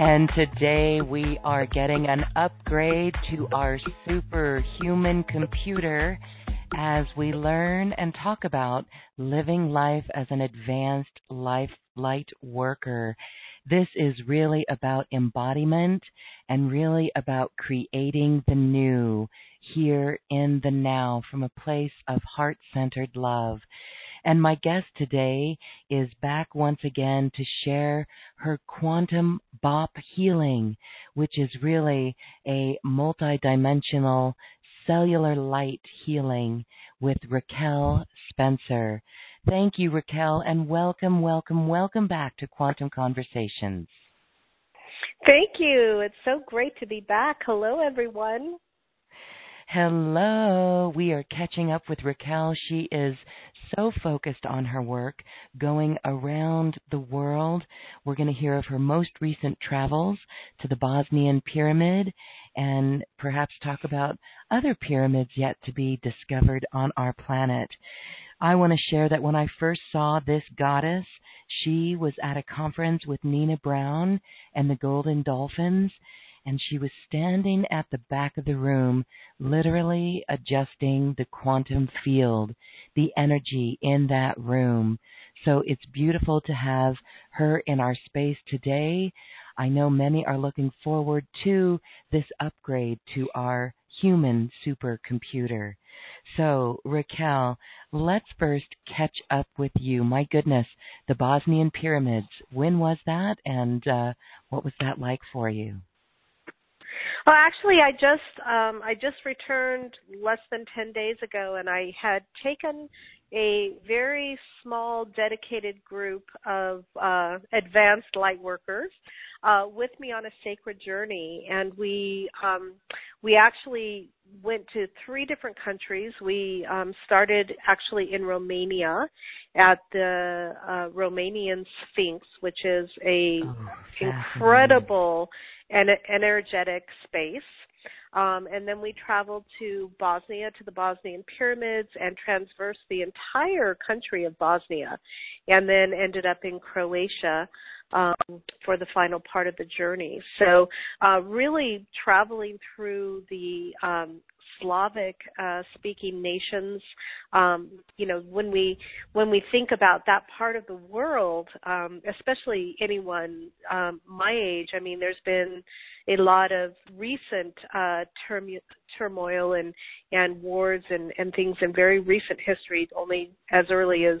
And today we are getting an upgrade to our superhuman computer as we learn and talk about living life as an advanced life light worker. This is really about embodiment and really about creating the new here in the now from a place of heart centered love. And my guest today is back once again to share her quantum bop healing, which is really a multidimensional cellular light healing with Raquel Spencer. Thank you, Raquel, and welcome, welcome, welcome back to Quantum Conversations. Thank you. It's so great to be back. Hello, everyone. Hello. We are catching up with Raquel. She is so focused on her work, going around the world. We're going to hear of her most recent travels to the Bosnian Pyramid and perhaps talk about other pyramids yet to be discovered on our planet. I want to share that when I first saw this goddess, she was at a conference with Nina Brown and the Golden Dolphins, and she was standing at the back of the room, literally adjusting the quantum field, the energy in that room. So it's beautiful to have her in our space today. I know many are looking forward to this upgrade to our human supercomputer. So, Raquel, let's first catch up with you. My goodness, the Bosnian pyramids. When was that, and uh, what was that like for you? Well, actually, I just um, I just returned less than ten days ago, and I had taken a very small, dedicated group of uh, advanced light workers uh, with me on a sacred journey, and we um, we actually went to three different countries. We um, started actually in Romania at the uh, Romanian Sphinx, which is a oh, incredible and energetic space. Um, and then we traveled to Bosnia, to the Bosnian pyramids, and traversed the entire country of Bosnia, and then ended up in Croatia um, for the final part of the journey. So, uh, really traveling through the um, Slavic uh, speaking nations. Um, you know, when we when we think about that part of the world, um, especially anyone um, my age, I mean, there's been a lot of recent uh, turm- turmoil and and wars and and things in very recent history, only as early as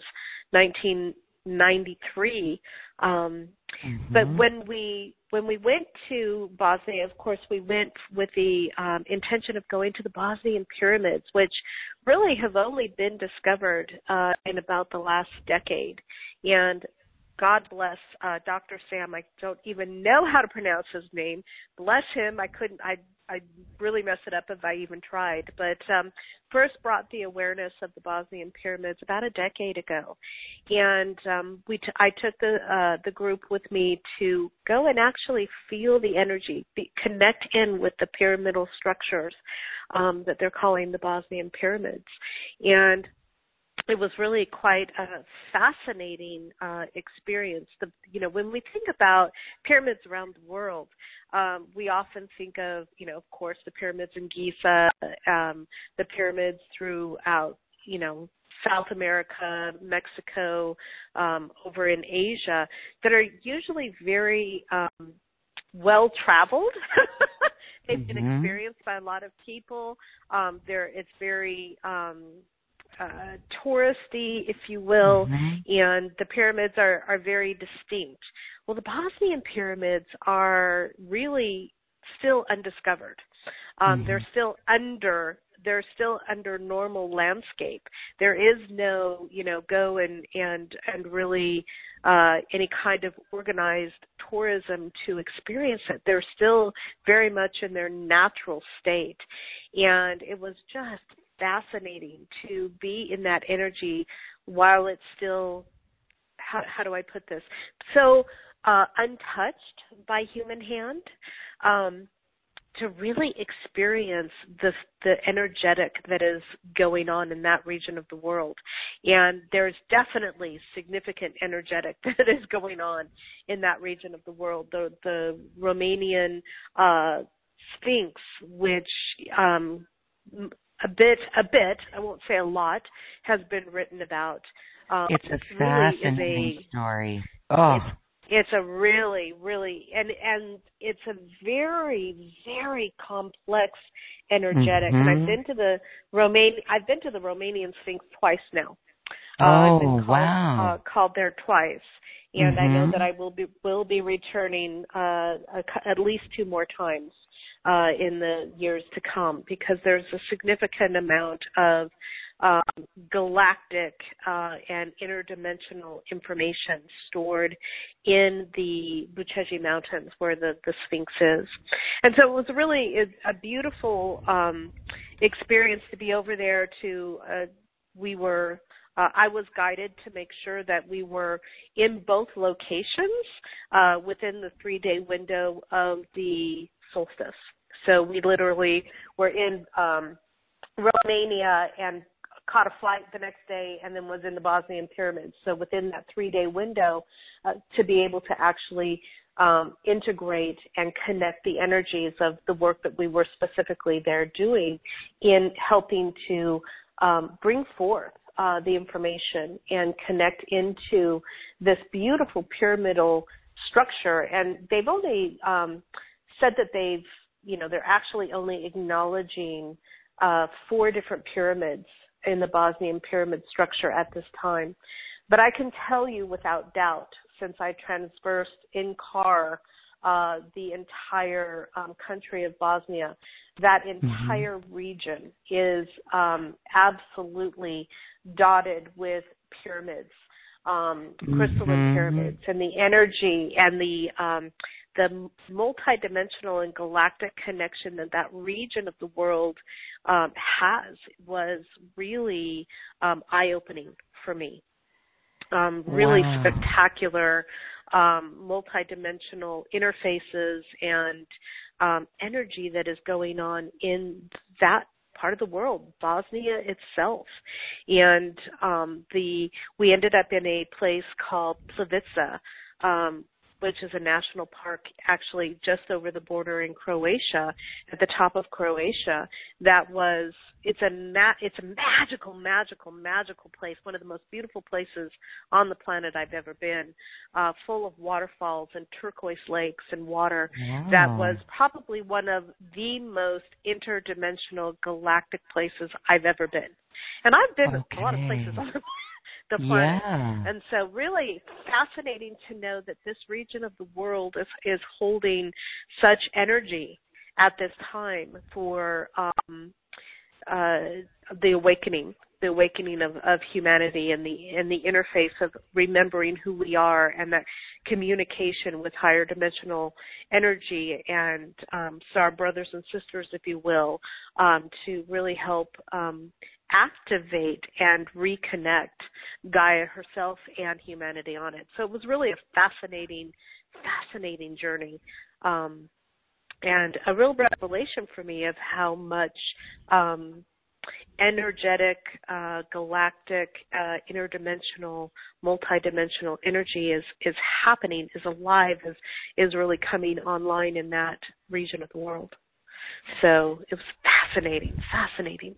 1993. Um, mm-hmm. But when we when we went to Bosnia, of course, we went with the um, intention of going to the Bosnian pyramids, which really have only been discovered uh, in about the last decade. And God bless uh, Dr. Sam. I don't even know how to pronounce his name. Bless him. I couldn't. I I really mess it up if I even tried. But um, first brought the awareness of the Bosnian pyramids about a decade ago, and um, we t- I took the uh, the group with me to go and actually feel the energy, be, connect in with the pyramidal structures um, that they're calling the Bosnian pyramids, and it was really quite a fascinating uh, experience. The, you know, when we think about pyramids around the world, um, we often think of, you know, of course, the pyramids in Giza, um, the pyramids throughout, you know, South America, Mexico, um, over in Asia, that are usually very um, well traveled. They've mm-hmm. been experienced by a lot of people. Um, there, it's very um, uh, touristy, if you will, mm-hmm. and the pyramids are, are very distinct. Well, the Bosnian pyramids are really still undiscovered. Um, mm-hmm. They're still under they're still under normal landscape. There is no, you know, go and and and really uh, any kind of organized tourism to experience it. They're still very much in their natural state, and it was just fascinating to be in that energy while it's still how, how do I put this? So uh, untouched by human hand. Um, to really experience the the energetic that is going on in that region of the world and there's definitely significant energetic that is going on in that region of the world the the romanian uh sphinx which um a bit, a bit, I won't say a lot, has been written about. Um, it's a fascinating really a, story. Oh. It's, it's a really, really, and and it's a very, very complex, energetic. Mm-hmm. And I've mm-hmm. been to the Romain, I've been to the Romanian Sphinx twice now. Uh, oh I've been called, wow! Uh, called there twice, and mm-hmm. I know mm-hmm. that I will be will be returning uh, a, at least two more times uh, in the years to come because there's a significant amount of um, galactic uh, and interdimensional information stored in the Bucegi Mountains where the, the Sphinx is. And so it was really a beautiful um, experience to be over there to, uh, we were uh, I was guided to make sure that we were in both locations uh, within the three day window of the solstice. So we literally were in um, Romania and caught a flight the next day and then was in the Bosnian pyramids. So within that three day window, uh, to be able to actually um, integrate and connect the energies of the work that we were specifically there doing in helping to um, bring forth uh, the information and connect into this beautiful pyramidal structure. And they've only um, said that they've you know, they're actually only acknowledging uh, four different pyramids in the Bosnian pyramid structure at this time. But I can tell you without doubt, since I transversed in car uh, the entire um, country of Bosnia, that mm-hmm. entire mm-hmm. region is um, absolutely dotted with pyramids, um, crystalline mm-hmm. pyramids, and the energy and the um, the multidimensional and galactic connection that that region of the world um, has was really um, eye-opening for me. Um, really wow. spectacular, um, multidimensional interfaces and um, energy that is going on in that part of the world, Bosnia itself. And um, the we ended up in a place called Plitvice, um, which is a national park actually just over the border in Croatia, at the top of Croatia. That was it's a ma- it's a magical, magical, magical place. One of the most beautiful places on the planet I've ever been, uh, full of waterfalls and turquoise lakes and water. Wow. That was probably one of the most interdimensional galactic places I've ever been. And I've been okay. a lot of places on the the planet. Yeah. And so really fascinating to know that this region of the world is, is holding such energy at this time for um, uh, the awakening the awakening of, of humanity and the and the interface of remembering who we are and that communication with higher dimensional energy and um, so our brothers and sisters, if you will, um, to really help um, activate and reconnect Gaia herself and humanity on it. So it was really a fascinating, fascinating journey. Um, and a real revelation for me of how much um, energetic, uh, galactic, uh, interdimensional, multidimensional energy is is happening, is alive, is is really coming online in that region of the world. So it was fascinating, fascinating.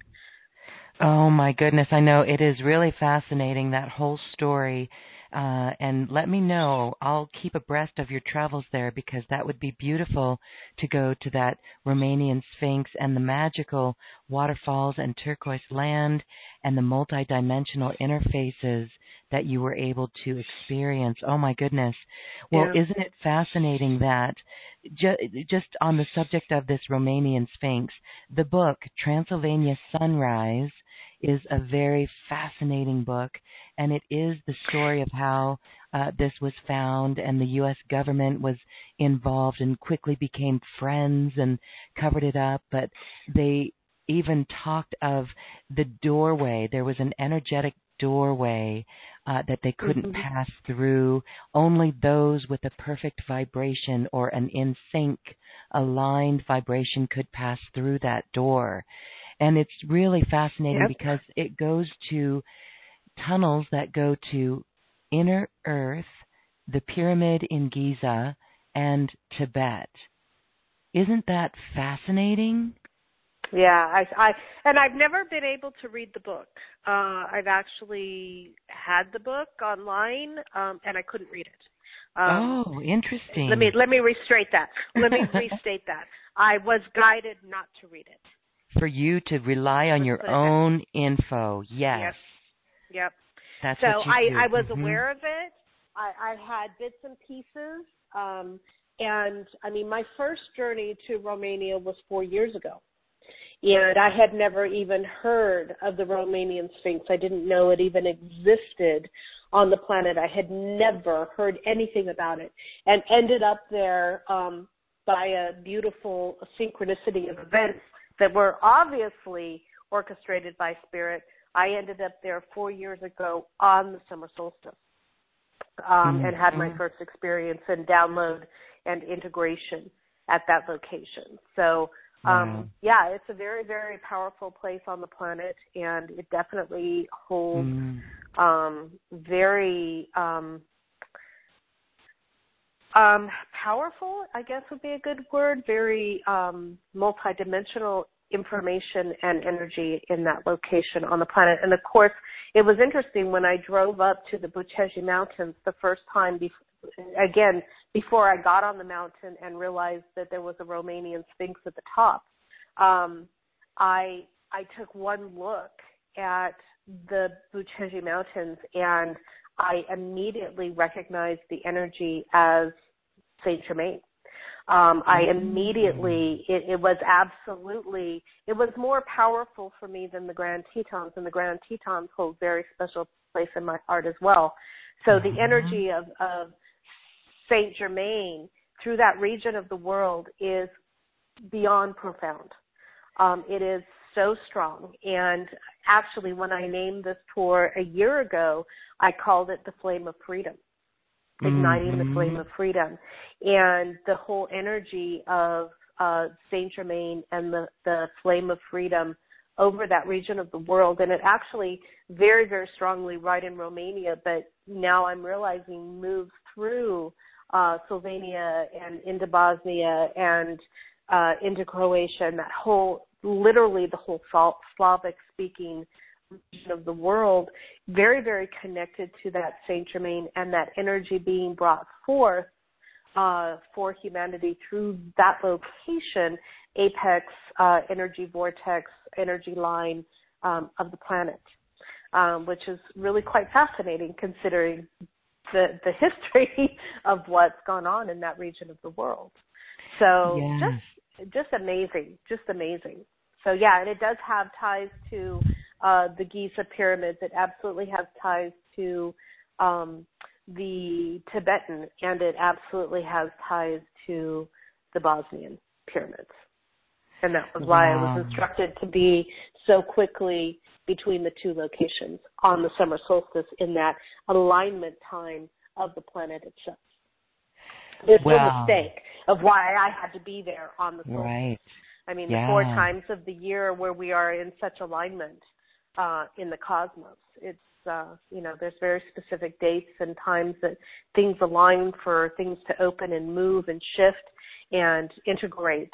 Oh my goodness, I know it is really fascinating that whole story uh, and let me know. I'll keep abreast of your travels there because that would be beautiful to go to that Romanian Sphinx and the magical waterfalls and turquoise land and the multidimensional interfaces that you were able to experience. Oh my goodness. Well, yeah. isn't it fascinating that ju- just on the subject of this Romanian Sphinx, the book Transylvania Sunrise is a very fascinating book, and it is the story of how uh, this was found, and the U.S. government was involved and quickly became friends and covered it up. But they even talked of the doorway. There was an energetic doorway uh, that they couldn't mm-hmm. pass through. Only those with a perfect vibration or an in sync aligned vibration could pass through that door. And it's really fascinating yep. because it goes to tunnels that go to inner earth, the pyramid in Giza, and Tibet. Isn't that fascinating? Yeah, I, I, and I've never been able to read the book. Uh, I've actually had the book online, um, and I couldn't read it. Um, oh, interesting. Let me let me restate that. Let me restate that. I was guided not to read it for you to rely on your own info. Yes. Yep. Yep. That's so I. I was mm-hmm. aware of it. I, I had bits and pieces. Um, and I mean, my first journey to Romania was four years ago. And I had never even heard of the Romanian Sphinx. I didn't know it even existed on the planet. I had never heard anything about it and ended up there um, by a beautiful synchronicity of events that were obviously orchestrated by spirit. I ended up there four years ago on the summer solstice um, mm-hmm. and had my first experience in download and integration at that location. So, um, yeah, it's a very, very powerful place on the planet, and it definitely holds mm-hmm. um, very um, um, powerful, I guess would be a good word, very um, multidimensional information and energy in that location on the planet. And of course, it was interesting when I drove up to the Bucegi Mountains the first time, before, again, before I got on the mountain and realized that there was a Romanian Sphinx at the top. Um, I I took one look at the Bucegi Mountains and I immediately recognized the energy as Saint Germain. Um, I immediately, it, it was absolutely, it was more powerful for me than the Grand Tetons, and the Grand Tetons hold very special place in my heart as well. So the mm-hmm. energy of, of Saint Germain through that region of the world is beyond profound. Um, it is so strong. And actually, when I named this tour a year ago, I called it the Flame of Freedom, igniting mm-hmm. the flame of freedom, and the whole energy of uh, Saint Germain and the the flame of freedom over that region of the world. And it actually very very strongly right in Romania, but now I'm realizing moves through uh, Slovenia and into Bosnia and uh, into Croatia and that whole literally the whole Slavic speaking region of the world, very, very connected to that Saint Germain and that energy being brought forth uh, for humanity through that location, apex uh, energy vortex, energy line um, of the planet, um, which is really quite fascinating considering the the history of what's gone on in that region of the world. So yes. just just amazing, just amazing. so yeah, and it does have ties to uh, the Giza pyramids. It absolutely has ties to um, the Tibetan, and it absolutely has ties to the Bosnian pyramids. And that was why wow. I was instructed to be so quickly between the two locations on the summer solstice in that alignment time of the planet itself. There's wow. no mistake of why I had to be there on the. Right. I mean, yeah. the four times of the year where we are in such alignment uh, in the cosmos. It's uh, you know, there's very specific dates and times that things align for things to open and move and shift and integrate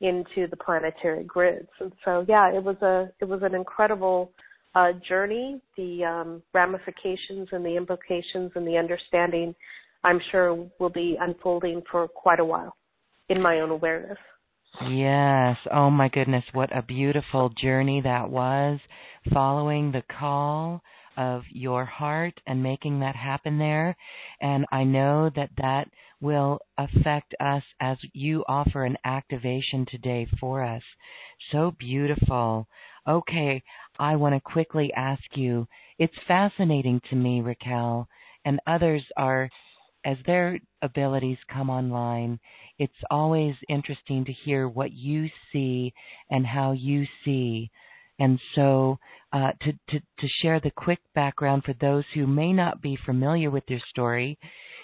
into the planetary grids. And so, yeah, it was a it was an incredible uh, journey. The um, ramifications and the implications and the understanding, I'm sure, will be unfolding for quite a while in my own awareness. Yes. Oh my goodness, what a beautiful journey that was following the call of your heart and making that happen there. And I know that that will affect us as you offer an activation today for us. So beautiful. Okay, I want to quickly ask you it's fascinating to me, Raquel, and others are, as their abilities come online, it's always interesting to hear what you see and how you see and so, uh, to, to, to share the quick background for those who may not be familiar with your story,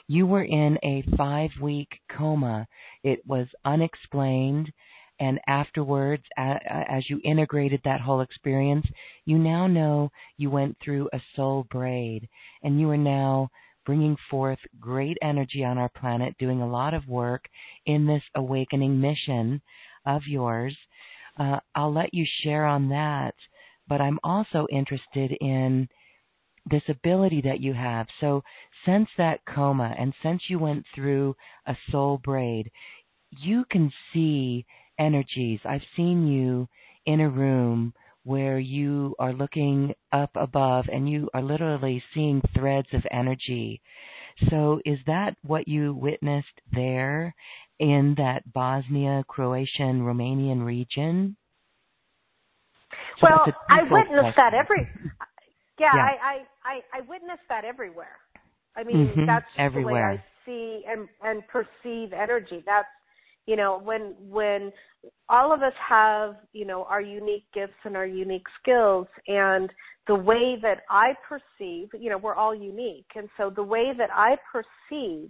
you were in a five week coma. It was unexplained. And afterwards, as you integrated that whole experience, you now know you went through a soul braid and you are now bringing forth great energy on our planet, doing a lot of work in this awakening mission of yours uh, I'll let you share on that. But I'm also interested in this ability that you have. So, since that coma and since you went through a soul braid, you can see energies. I've seen you in a room where you are looking up above and you are literally seeing threads of energy. So, is that what you witnessed there? in that Bosnia, Croatian, Romanian region? So well, I witnessed that every. Yeah, yeah. I, I I witnessed that everywhere. I mean, mm-hmm. that's everywhere. the way I see and and perceive energy. That's you know when when all of us have you know our unique gifts and our unique skills and the way that i perceive you know we're all unique and so the way that i perceive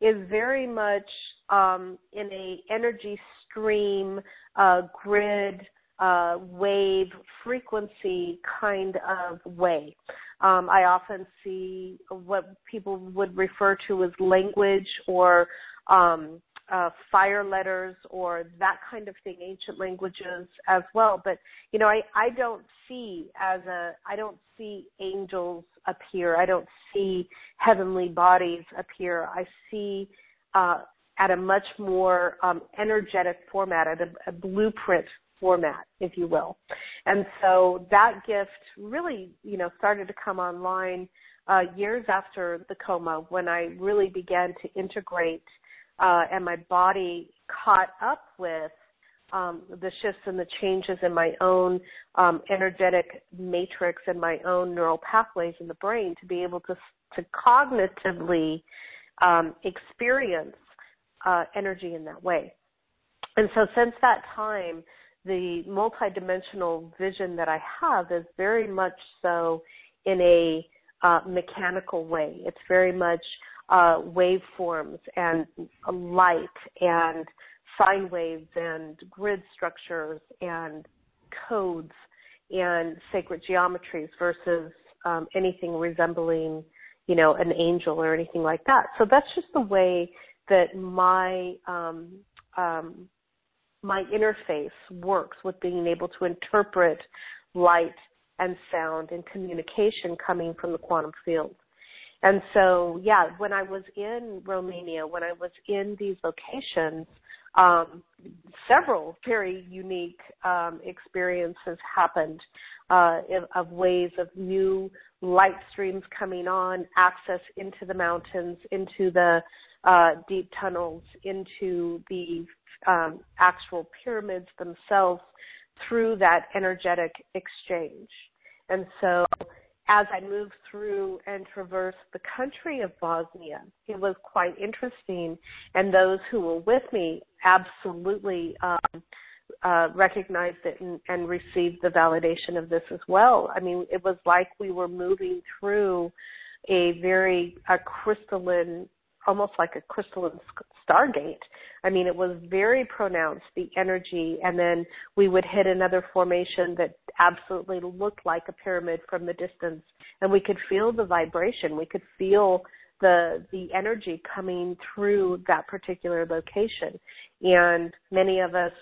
is very much um, in a energy stream uh, grid uh, wave frequency kind of way. Um, I often see what people would refer to as language or um, uh, fire letters or that kind of thing, ancient languages as well. But you know, I I don't see as a I don't see angels appear. I don't see heavenly bodies appear. I see uh, at a much more um, energetic format, at a, a blueprint format, if you will. And so that gift really, you know, started to come online uh, years after the coma when I really began to integrate uh, and my body caught up with um, the shifts and the changes in my own um, energetic matrix and my own neural pathways in the brain to be able to to cognitively um, experience uh, energy in that way. And so, since that time, the multidimensional vision that I have is very much so in a uh, mechanical way. It's very much uh, waveforms and light and sine waves and grid structures and codes and sacred geometries versus um, anything resembling, you know, an angel or anything like that. So that's just the way that my um, um, my interface works with being able to interpret light and sound and communication coming from the quantum field. And so, yeah, when I was in Romania, when I was in these locations, um, several very unique um, experiences happened uh, of ways of new light streams coming on, access into the mountains, into the uh, deep tunnels, into the um, actual pyramids themselves, through that energetic exchange. And so as I moved through and traversed the country of Bosnia, it was quite interesting. And those who were with me absolutely um, uh, recognized it and, and received the validation of this as well. I mean, it was like we were moving through a very a crystalline, almost like a crystalline stargate. I mean, it was very pronounced, the energy, and then we would hit another formation that absolutely looked like a pyramid from the distance, and we could feel the vibration. We could feel the the energy coming through that particular location, and many of us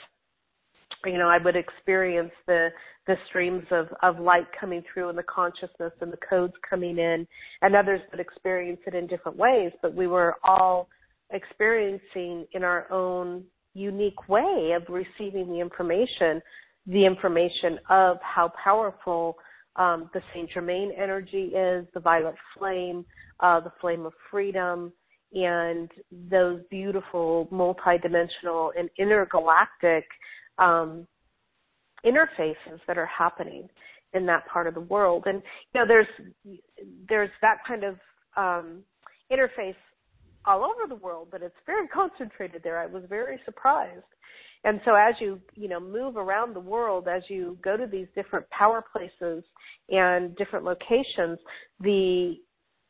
you know, I would experience the the streams of of light coming through and the consciousness and the codes coming in, and others would experience it in different ways. But we were all experiencing in our own unique way of receiving the information, the information of how powerful um, the Saint Germain energy is, the violet flame, uh, the flame of freedom, and those beautiful multidimensional and intergalactic um, interfaces that are happening in that part of the world. And you know, there's there's that kind of um, interface all over the world, but it's very concentrated there. I was very surprised. And so as you, you know, move around the world, as you go to these different power places and different locations, the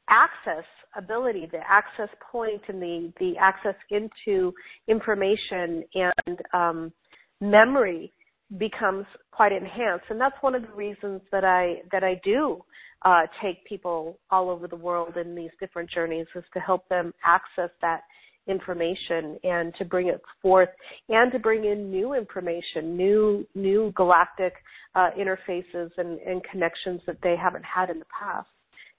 access ability, the access point and the, the access into information and um, memory becomes quite enhanced. And that's one of the reasons that I that I do uh, take people all over the world in these different journeys is to help them access that information and to bring it forth and to bring in new information, new new galactic uh, interfaces and, and connections that they haven't had in the past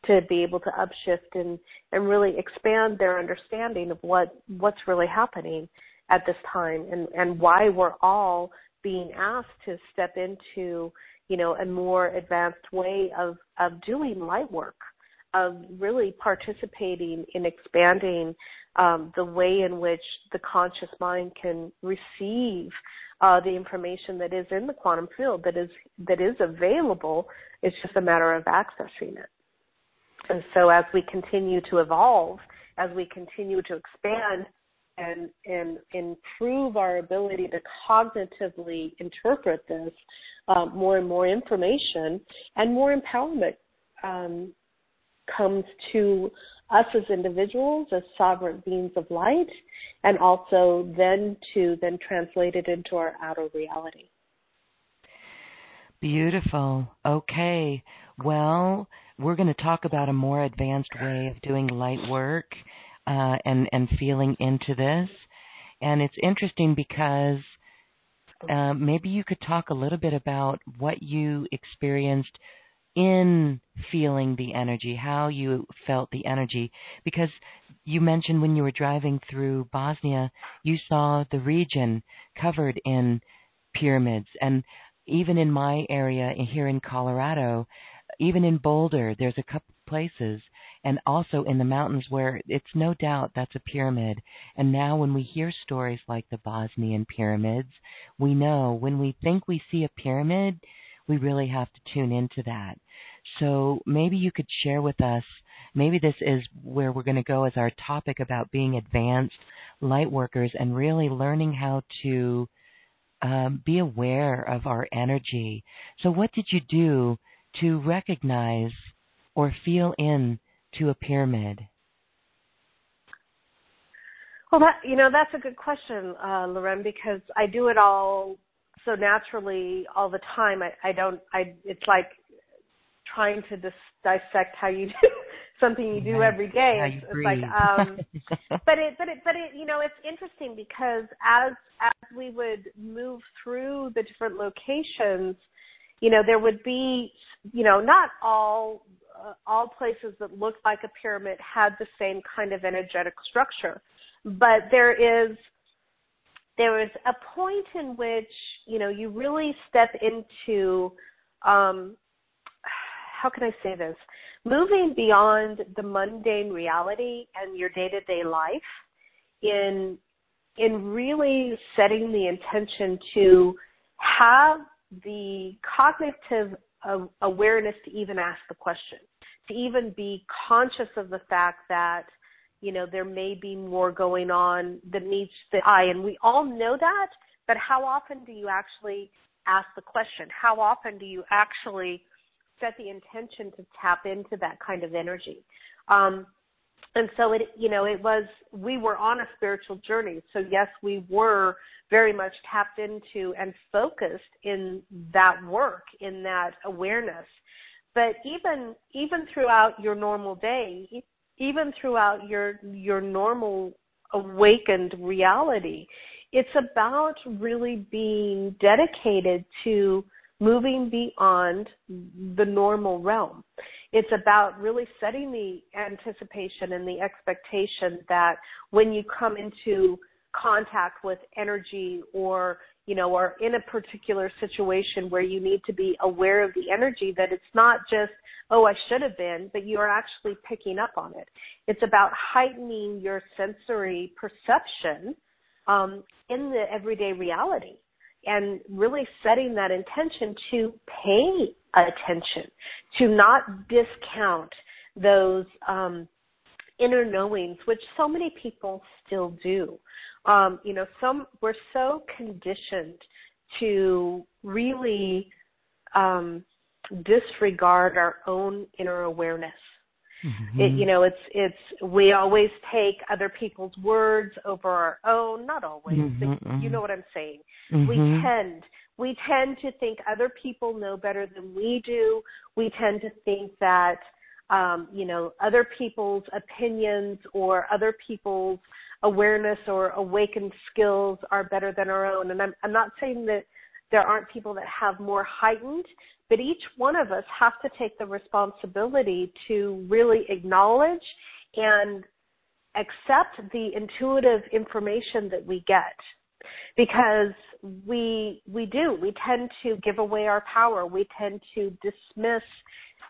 to be able to upshift and and really expand their understanding of what what's really happening at this time and, and why we're all being asked to step into, you know, a more advanced way of, of doing light work, of really participating in expanding um, the way in which the conscious mind can receive uh, the information that is in the quantum field that is that is available. It's just a matter of accessing it. And so, as we continue to evolve, as we continue to expand, and and improve our ability to cognitively interpret this, um, more and more information and more empowerment um, comes to us as individuals, as sovereign beings of light, and also then to then translate it into our outer reality. Beautiful. Okay. Well, we're going to talk about a more advanced way of doing light work uh, and and feeling into this. And it's interesting because uh, maybe you could talk a little bit about what you experienced in feeling the energy, how you felt the energy, because you mentioned when you were driving through Bosnia, you saw the region covered in pyramids, and even in my area here in Colorado, even in Boulder, there's a couple places and also in the mountains where it's no doubt that's a pyramid. And now when we hear stories like the Bosnian pyramids, we know when we think we see a pyramid, we really have to tune into that. So maybe you could share with us, maybe this is where we're going to go as our topic about being advanced light workers and really learning how to um, be aware of our energy. So, what did you do to recognize or feel in to a pyramid? Well, that you know that's a good question, uh, Loren, because I do it all so naturally all the time. I, I don't. I it's like trying to dis- dissect how you do something you do every day. It's, it's like, um, but it, but it, but it, you know, it's interesting because as as we would move through the different locations, you know, there would be, you know, not all uh, all places that looked like a pyramid had the same kind of energetic structure. But there is there is a point in which you know you really step into um, how can I say this? Moving beyond the mundane reality and your day to day life in in really setting the intention to have the cognitive awareness to even ask the question, to even be conscious of the fact that you know there may be more going on that needs the eye, and we all know that. But how often do you actually ask the question? How often do you actually set the intention to tap into that kind of energy? Um, and so it you know it was we were on a spiritual journey so yes we were very much tapped into and focused in that work in that awareness but even even throughout your normal day even throughout your your normal awakened reality it's about really being dedicated to moving beyond the normal realm. It's about really setting the anticipation and the expectation that when you come into contact with energy or you know or in a particular situation where you need to be aware of the energy that it's not just oh i should have been but you are actually picking up on it it's about heightening your sensory perception um, in the everyday reality and really setting that intention to pay attention, to not discount those um, inner knowings, which so many people still do. Um, you know, some we're so conditioned to really um, disregard our own inner awareness. Mm-hmm. It, you know, it's it's we always take other people's words over our own. Not always, mm-hmm, but mm-hmm. you know what I'm saying. We mm-hmm. tend we tend to think other people know better than we do. We tend to think that um, you know other people's opinions or other people's awareness or awakened skills are better than our own. And I'm I'm not saying that there aren't people that have more heightened, but each one of us has to take the responsibility to really acknowledge and accept the intuitive information that we get. Because we we do. We tend to give away our power. We tend to dismiss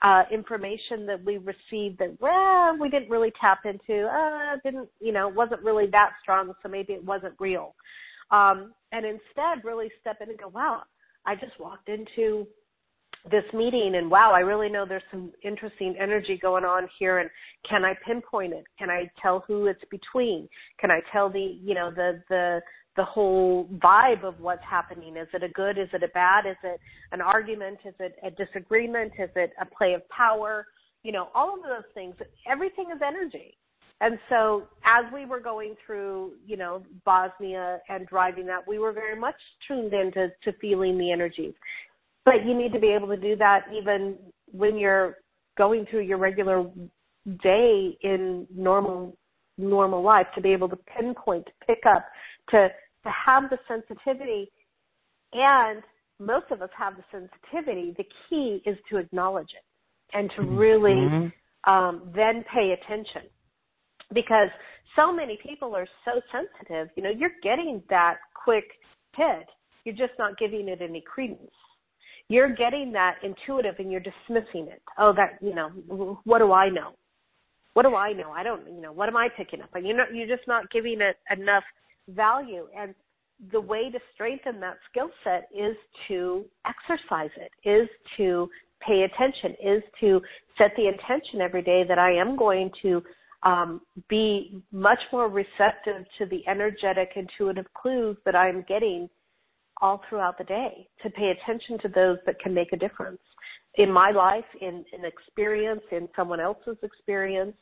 uh information that we received that well we didn't really tap into uh didn't you know wasn't really that strong so maybe it wasn't real um and instead really step in and go wow i just walked into this meeting and wow, I really know there's some interesting energy going on here and can I pinpoint it? Can I tell who it's between? Can I tell the, you know, the the the whole vibe of what's happening? Is it a good? Is it a bad? Is it an argument? Is it a disagreement? Is it a play of power? You know, all of those things. Everything is energy. And so as we were going through, you know, Bosnia and driving that, we were very much tuned into to feeling the energies but you need to be able to do that even when you're going through your regular day in normal normal life to be able to pinpoint pick up to to have the sensitivity and most of us have the sensitivity the key is to acknowledge it and to really mm-hmm. um, then pay attention because so many people are so sensitive you know you're getting that quick hit you're just not giving it any credence you're getting that intuitive and you're dismissing it. Oh, that, you know, what do I know? What do I know? I don't, you know, what am I picking up? And you're not, you're just not giving it enough value. And the way to strengthen that skill set is to exercise it, is to pay attention, is to set the intention every day that I am going to um, be much more receptive to the energetic, intuitive clues that I'm getting all throughout the day to pay attention to those that can make a difference in my life, in an experience, in someone else's experience,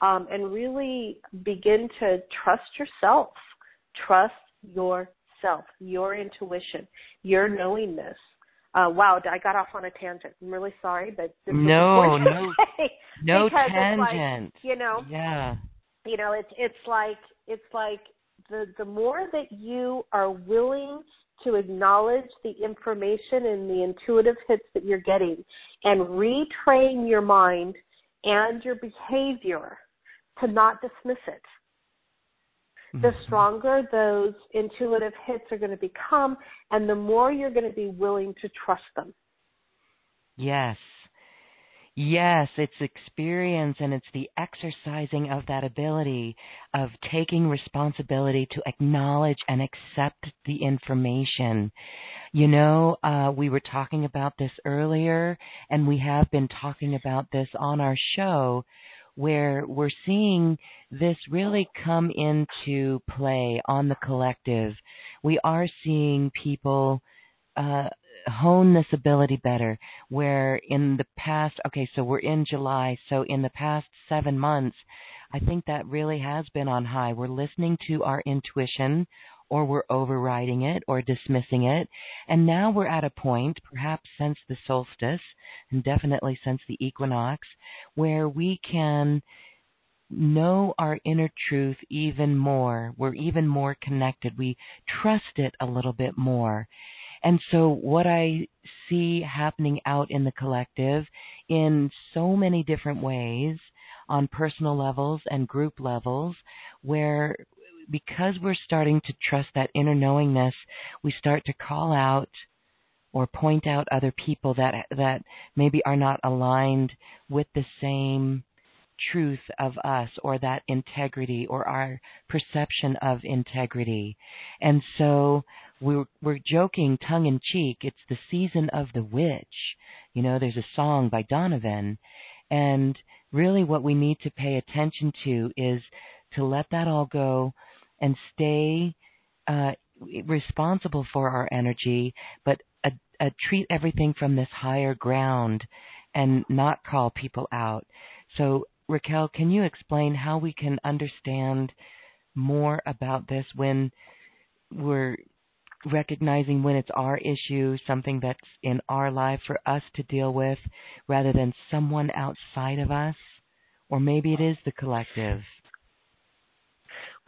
um, and really begin to trust yourself. Trust yourself, your intuition, your knowingness. Uh, wow, I got off on a tangent. I'm really sorry, but no, no, no tangent. Like, you know, yeah, you know, it's it's like it's like the the more that you are willing to acknowledge the information and the intuitive hits that you're getting and retrain your mind and your behavior to not dismiss it. Mm-hmm. The stronger those intuitive hits are going to become, and the more you're going to be willing to trust them. Yes. Yes, it's experience and it's the exercising of that ability of taking responsibility to acknowledge and accept the information. You know, uh, we were talking about this earlier, and we have been talking about this on our show where we're seeing this really come into play on the collective. We are seeing people uh, hone this ability better. Where in the past, okay, so we're in July, so in the past seven months, I think that really has been on high. We're listening to our intuition, or we're overriding it or dismissing it. And now we're at a point, perhaps since the solstice, and definitely since the equinox, where we can know our inner truth even more. We're even more connected. We trust it a little bit more. And so, what I see happening out in the collective in so many different ways, on personal levels and group levels, where because we're starting to trust that inner knowingness, we start to call out or point out other people that that maybe are not aligned with the same truth of us or that integrity or our perception of integrity. And so we're, we're joking tongue in cheek. It's the season of the witch. You know, there's a song by Donovan. And really what we need to pay attention to is to let that all go and stay uh, responsible for our energy, but uh, uh, treat everything from this higher ground and not call people out. So Raquel, can you explain how we can understand more about this when we're recognizing when it's our issue, something that's in our life for us to deal with, rather than someone outside of us? Or maybe it is the collective.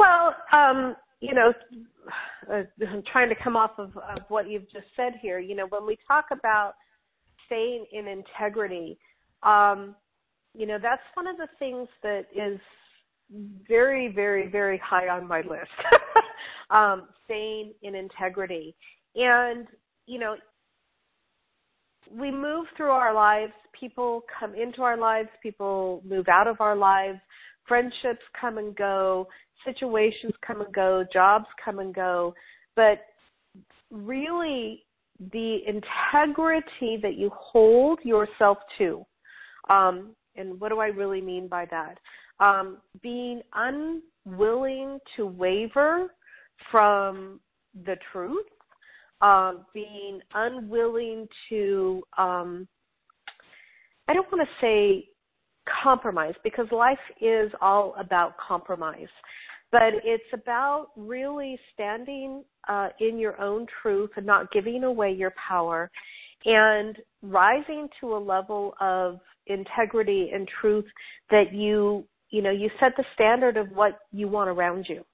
Well, um, you know, uh, I'm trying to come off of, of what you've just said here. You know, when we talk about staying in integrity, um, you know that's one of the things that is very very very high on my list. Um staying in integrity. And you know we move through our lives. People come into our lives. People move out of our lives friendships come and go situations come and go jobs come and go but really the integrity that you hold yourself to um, and what do I really mean by that? Um, being unwilling to waver from the truth, um, being unwilling to, um, I don't want to say compromise because life is all about compromise, but it's about really standing uh, in your own truth and not giving away your power and rising to a level of integrity and truth that you you know you set the standard of what you want around you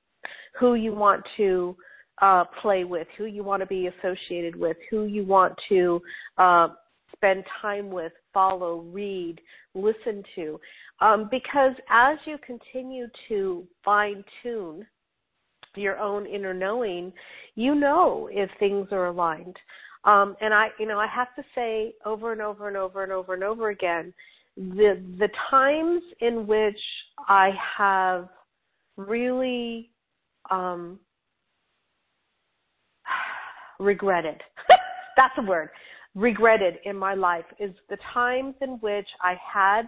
who you want to uh play with who you want to be associated with who you want to uh spend time with follow read listen to um because as you continue to fine tune your own inner knowing you know if things are aligned um, and I, you know, I have to say over and over and over and over and over again, the the times in which I have really um, regretted. That's a word. Regretted in my life is the times in which I had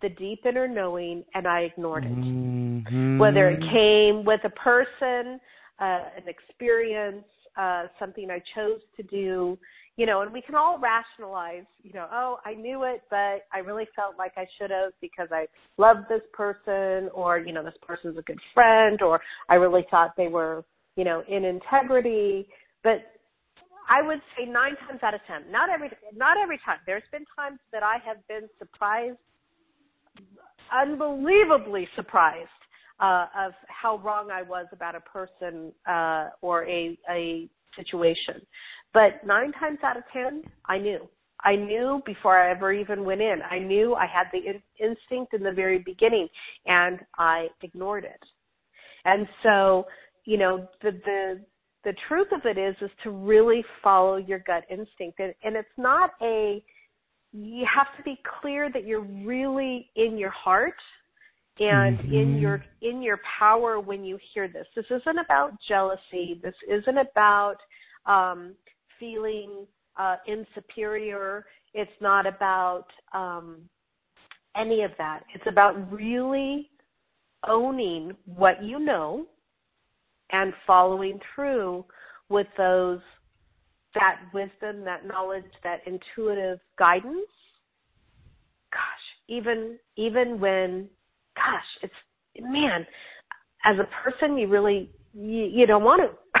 the deep inner knowing and I ignored it. Mm-hmm. Whether it came with a person, uh, an experience, uh, something I chose to do, you know, and we can all rationalize, you know, oh, I knew it, but I really felt like I should have because I loved this person, or you know, this person's a good friend, or I really thought they were, you know, in integrity. But I would say nine times out of ten, not every, not every time. There's been times that I have been surprised, unbelievably surprised uh, of how wrong I was about a person uh, or a a situation. But nine times out of ten, I knew. I knew before I ever even went in. I knew I had the in- instinct in the very beginning, and I ignored it. And so, you know, the the the truth of it is is to really follow your gut instinct, and, and it's not a you have to be clear that you're really in your heart and mm-hmm. in your in your power when you hear this. This isn't about jealousy. This isn't about um, feeling uh, insuperior. It's not about um, any of that. It's about really owning what you know and following through with those that wisdom, that knowledge, that intuitive guidance. Gosh, even even when gosh, it's man, as a person you really you, you don't want to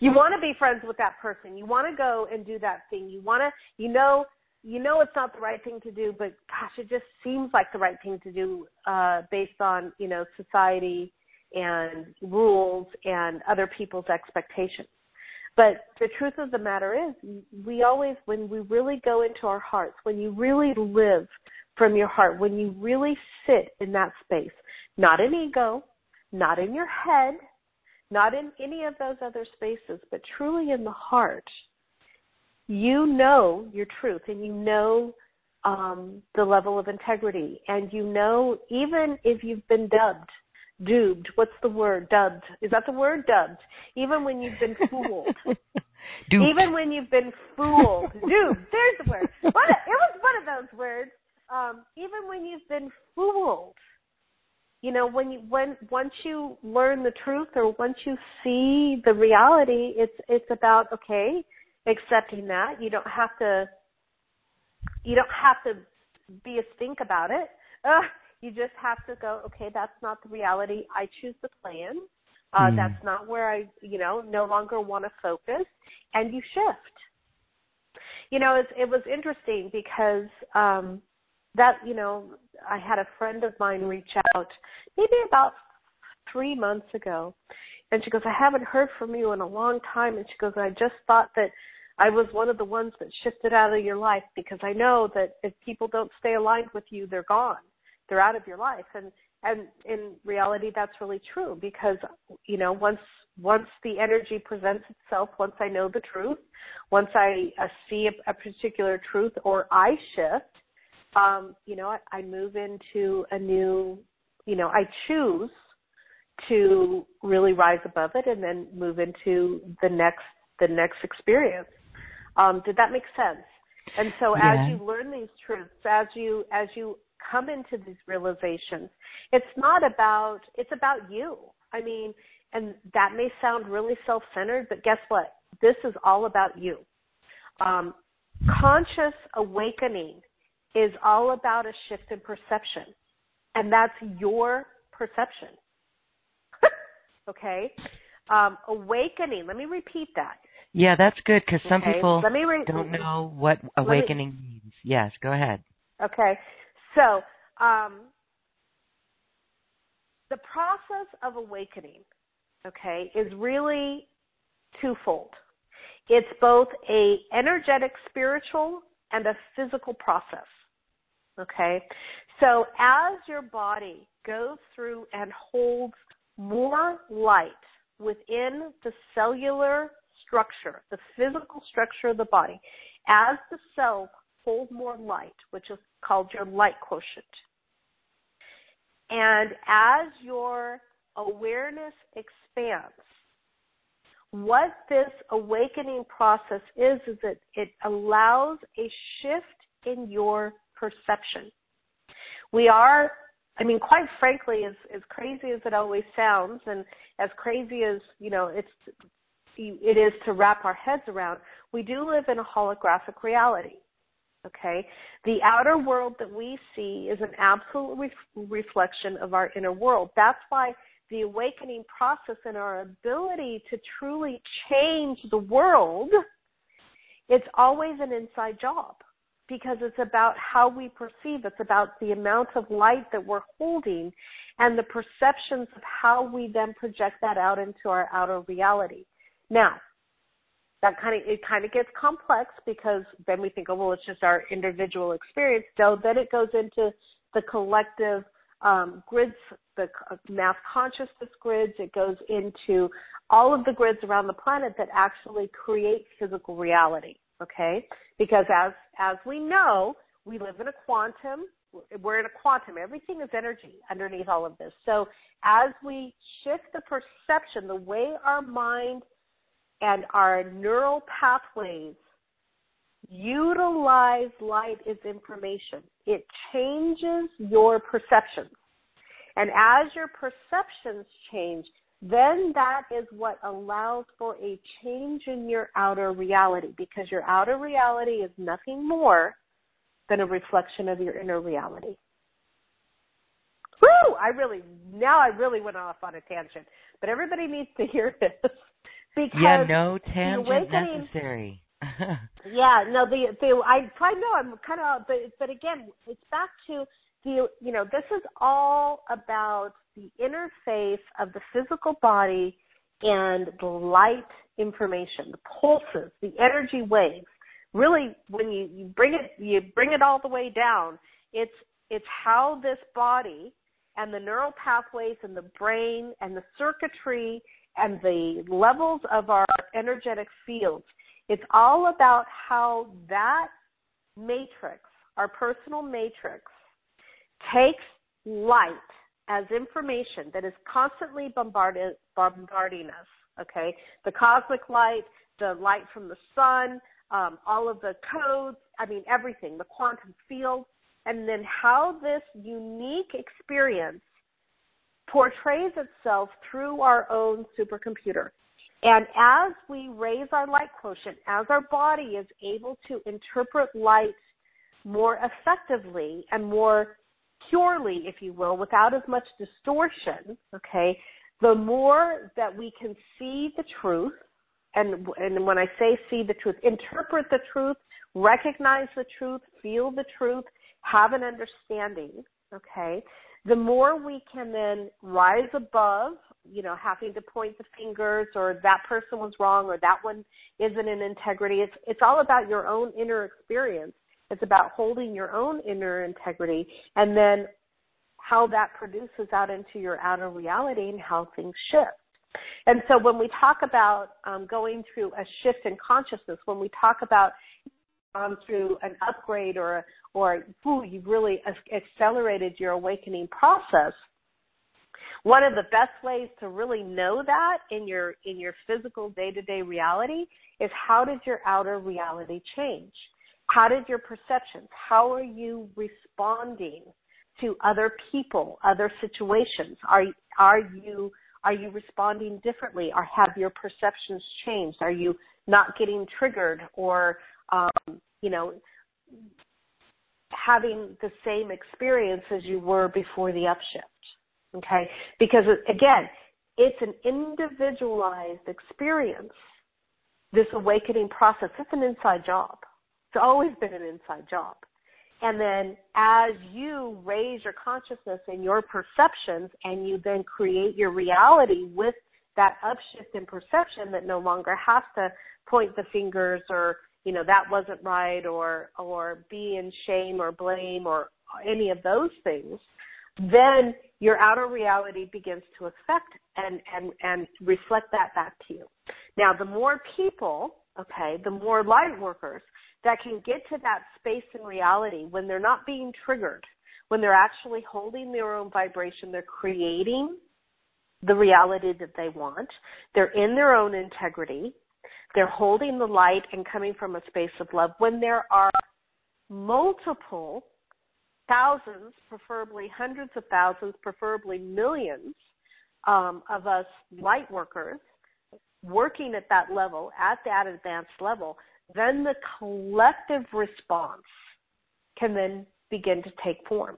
you want to be friends with that person. You want to go and do that thing. You want to you know you know it's not the right thing to do, but gosh, it just seems like the right thing to do uh based on, you know, society and rules and other people's expectations. But the truth of the matter is, we always, when we really go into our hearts, when you really live from your heart, when you really sit in that space, not in ego, not in your head, not in any of those other spaces, but truly in the heart, you know your truth and you know um, the level of integrity and you know even if you've been dubbed duped. What's the word? Dubbed. Is that the word? Dubbed. Even when you've been fooled. Even when you've been fooled. Duped. There's the word. What a, it was one of those words. Um, even when you've been fooled. You know, when you when once you learn the truth or once you see the reality, it's it's about okay, accepting that. You don't have to you don't have to be a stink about it. Ugh, you just have to go, okay, that's not the reality. I choose the plan. Uh, mm. That's not where I, you know, no longer want to focus. And you shift. You know, it, it was interesting because um, that, you know, I had a friend of mine reach out maybe about three months ago. And she goes, I haven't heard from you in a long time. And she goes, I just thought that I was one of the ones that shifted out of your life because I know that if people don't stay aligned with you, they're gone they're out of your life. And and in reality that's really true because you know once once the energy presents itself once i know the truth once i uh, see a, a particular truth or i shift um you know I, I move into a new you know i choose to really rise above it and then move into the next the next experience. Um did that make sense? And so yeah. as you learn these truths as you as you come into these realizations. It's not about, it's about you. I mean, and that may sound really self centered, but guess what? This is all about you. Um, conscious awakening is all about a shift in perception, and that's your perception. okay? Um, awakening, let me repeat that. Yeah, that's good because some okay. people re- don't know what awakening me, means. Yes, go ahead. Okay. So, um, the process of awakening, okay, is really twofold. It's both a energetic spiritual and a physical process. Okay? So as your body goes through and holds more light within the cellular structure, the physical structure of the body, as the cells hold more light, which is called your light quotient. And as your awareness expands, what this awakening process is, is that it allows a shift in your perception. We are, I mean, quite frankly, as, as crazy as it always sounds, and as crazy as, you know, it's, it is to wrap our heads around, we do live in a holographic reality. Okay? The outer world that we see is an absolute re- reflection of our inner world. That's why the awakening process and our ability to truly change the world, it's always an inside job because it's about how we perceive. It's about the amount of light that we're holding and the perceptions of how we then project that out into our outer reality. Now, that kind of it kind of gets complex because then we think, oh well, it's just our individual experience. So then it goes into the collective um, grids, the mass consciousness grids. It goes into all of the grids around the planet that actually create physical reality. Okay? Because as as we know, we live in a quantum we're in a quantum. Everything is energy underneath all of this. So as we shift the perception, the way our mind and our neural pathways utilize light as information, it changes your perceptions. And as your perceptions change, then that is what allows for a change in your outer reality because your outer reality is nothing more than a reflection of your inner reality. Woo! I really now I really went off on a tangent, but everybody needs to hear this because yeah, no tangent necessary. yeah, no, the the I I know I'm kind of, but but again, it's back to the you know this is all about the interface of the physical body and the light information, the pulses, the energy waves really when you, you bring it you bring it all the way down it's it's how this body and the neural pathways and the brain and the circuitry and the levels of our energetic fields it's all about how that matrix our personal matrix takes light as information that is constantly bombarded bombarding us okay? The cosmic light the light from the sun um, all of the codes, I mean, everything, the quantum field, and then how this unique experience portrays itself through our own supercomputer. And as we raise our light quotient, as our body is able to interpret light more effectively and more purely, if you will, without as much distortion, okay, the more that we can see the truth, and and when I say see the truth, interpret the truth, recognize the truth, feel the truth, have an understanding, okay? The more we can then rise above, you know, having to point the fingers or that person was wrong or that one isn't in integrity. It's it's all about your own inner experience. It's about holding your own inner integrity and then how that produces out into your outer reality and how things shift. And so when we talk about um, going through a shift in consciousness, when we talk about um, through an upgrade or or ooh, you've really accelerated your awakening process. One of the best ways to really know that in your in your physical day-to-day reality is how did your outer reality change? How did your perceptions? How are you responding to other people, other situations? Are are you are you responding differently? Or have your perceptions changed? Are you not getting triggered or, um, you know, having the same experience as you were before the upshift? Okay? Because again, it's an individualized experience. This awakening process, it's an inside job. It's always been an inside job. And then as you raise your consciousness and your perceptions and you then create your reality with that upshift in perception that no longer has to point the fingers or, you know, that wasn't right or, or be in shame or blame or any of those things, then your outer reality begins to affect and, and, and reflect that back to you. Now, the more people, okay, the more light workers that can get to that space in reality when they're not being triggered, when they're actually holding their own vibration, they're creating the reality that they want, they're in their own integrity, they're holding the light and coming from a space of love. When there are multiple thousands, preferably hundreds of thousands, preferably millions um, of us light workers working at that level, at that advanced level, then the collective response can then begin to take form.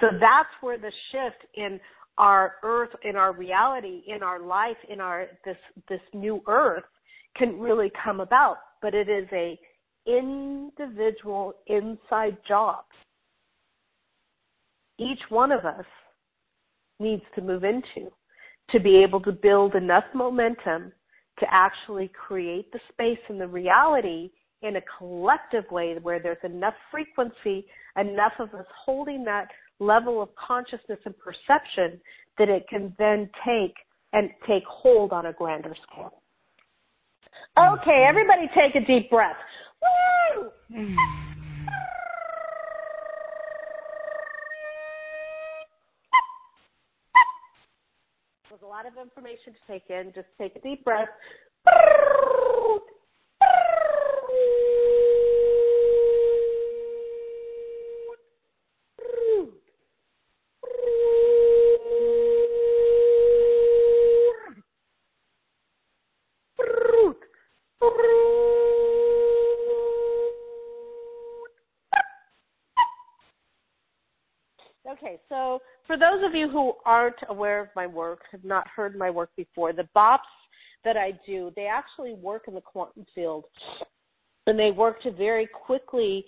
So that's where the shift in our earth, in our reality, in our life, in our this this new earth can really come about. But it is a individual inside job. Each one of us needs to move into to be able to build enough momentum to actually create the space and the reality in a collective way where there's enough frequency, enough of us holding that level of consciousness and perception that it can then take and take hold on a grander scale. Okay, everybody take a deep breath. There's a lot of information to take in. Just take a deep breath. Those of you who aren't aware of my work, have not heard my work before, the bops that I do, they actually work in the quantum field. And they work to very quickly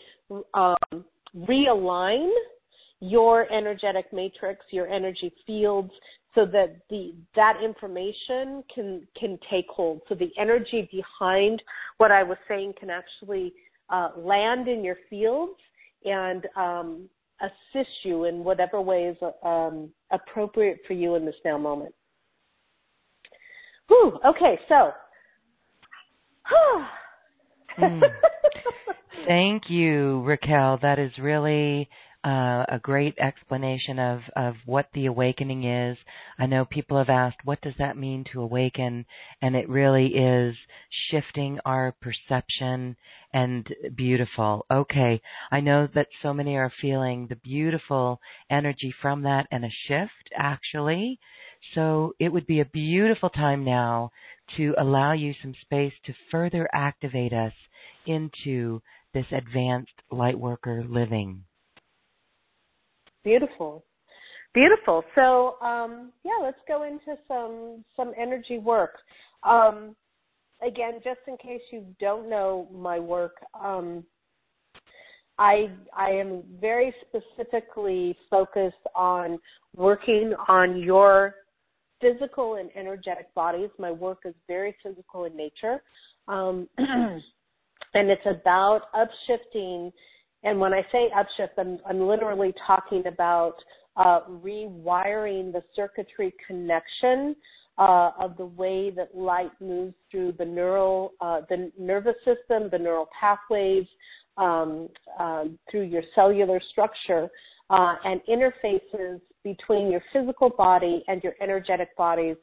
um, realign your energetic matrix, your energy fields, so that the that information can can take hold. So the energy behind what I was saying can actually uh, land in your fields and um, assist you in whatever way is um, appropriate for you in this now moment. Whew, okay, so. mm. Thank you, Raquel. That is really uh, a great explanation of, of what the awakening is. I know people have asked, what does that mean to awaken? And it really is shifting our perception and beautiful. Okay, I know that so many are feeling the beautiful energy from that and a shift actually. So it would be a beautiful time now to allow you some space to further activate us into this advanced lightworker living. Beautiful. Beautiful. So um, yeah, let's go into some some energy work. Um, again, just in case you don't know my work, um, I I am very specifically focused on working on your physical and energetic bodies. My work is very physical in nature, um, and it's about upshifting and when I say upshift, I'm, I'm literally talking about uh, rewiring the circuitry connection uh, of the way that light moves through the neural, uh, the nervous system, the neural pathways, um, uh, through your cellular structure, uh, and interfaces between your physical body and your energetic bodies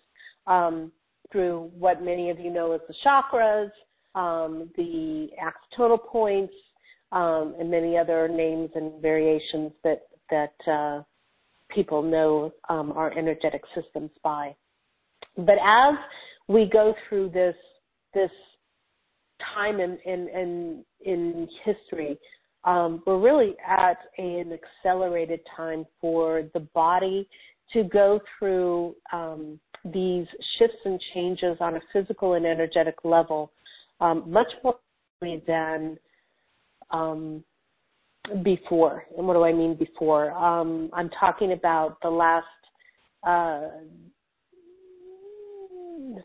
um, through what many of you know as the chakras, um, the axonal points, um, and many other names and variations that that uh, people know um, our energetic systems by. But as we go through this this time in in in, in history, um, we're really at an accelerated time for the body to go through um, these shifts and changes on a physical and energetic level um, much more than um, before. And what do I mean before? Um, I'm talking about the last uh,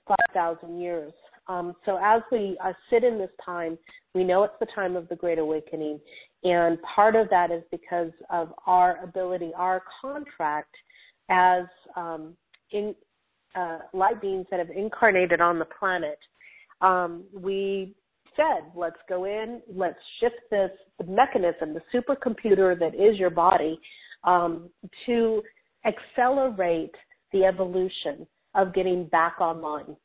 5,000 years. Um, so as we uh, sit in this time, we know it's the time of the Great Awakening. And part of that is because of our ability, our contract as um, in, uh, light beings that have incarnated on the planet. Um, we said, let's go in, let's shift this mechanism, the supercomputer that is your body, um, to accelerate the evolution of getting back online.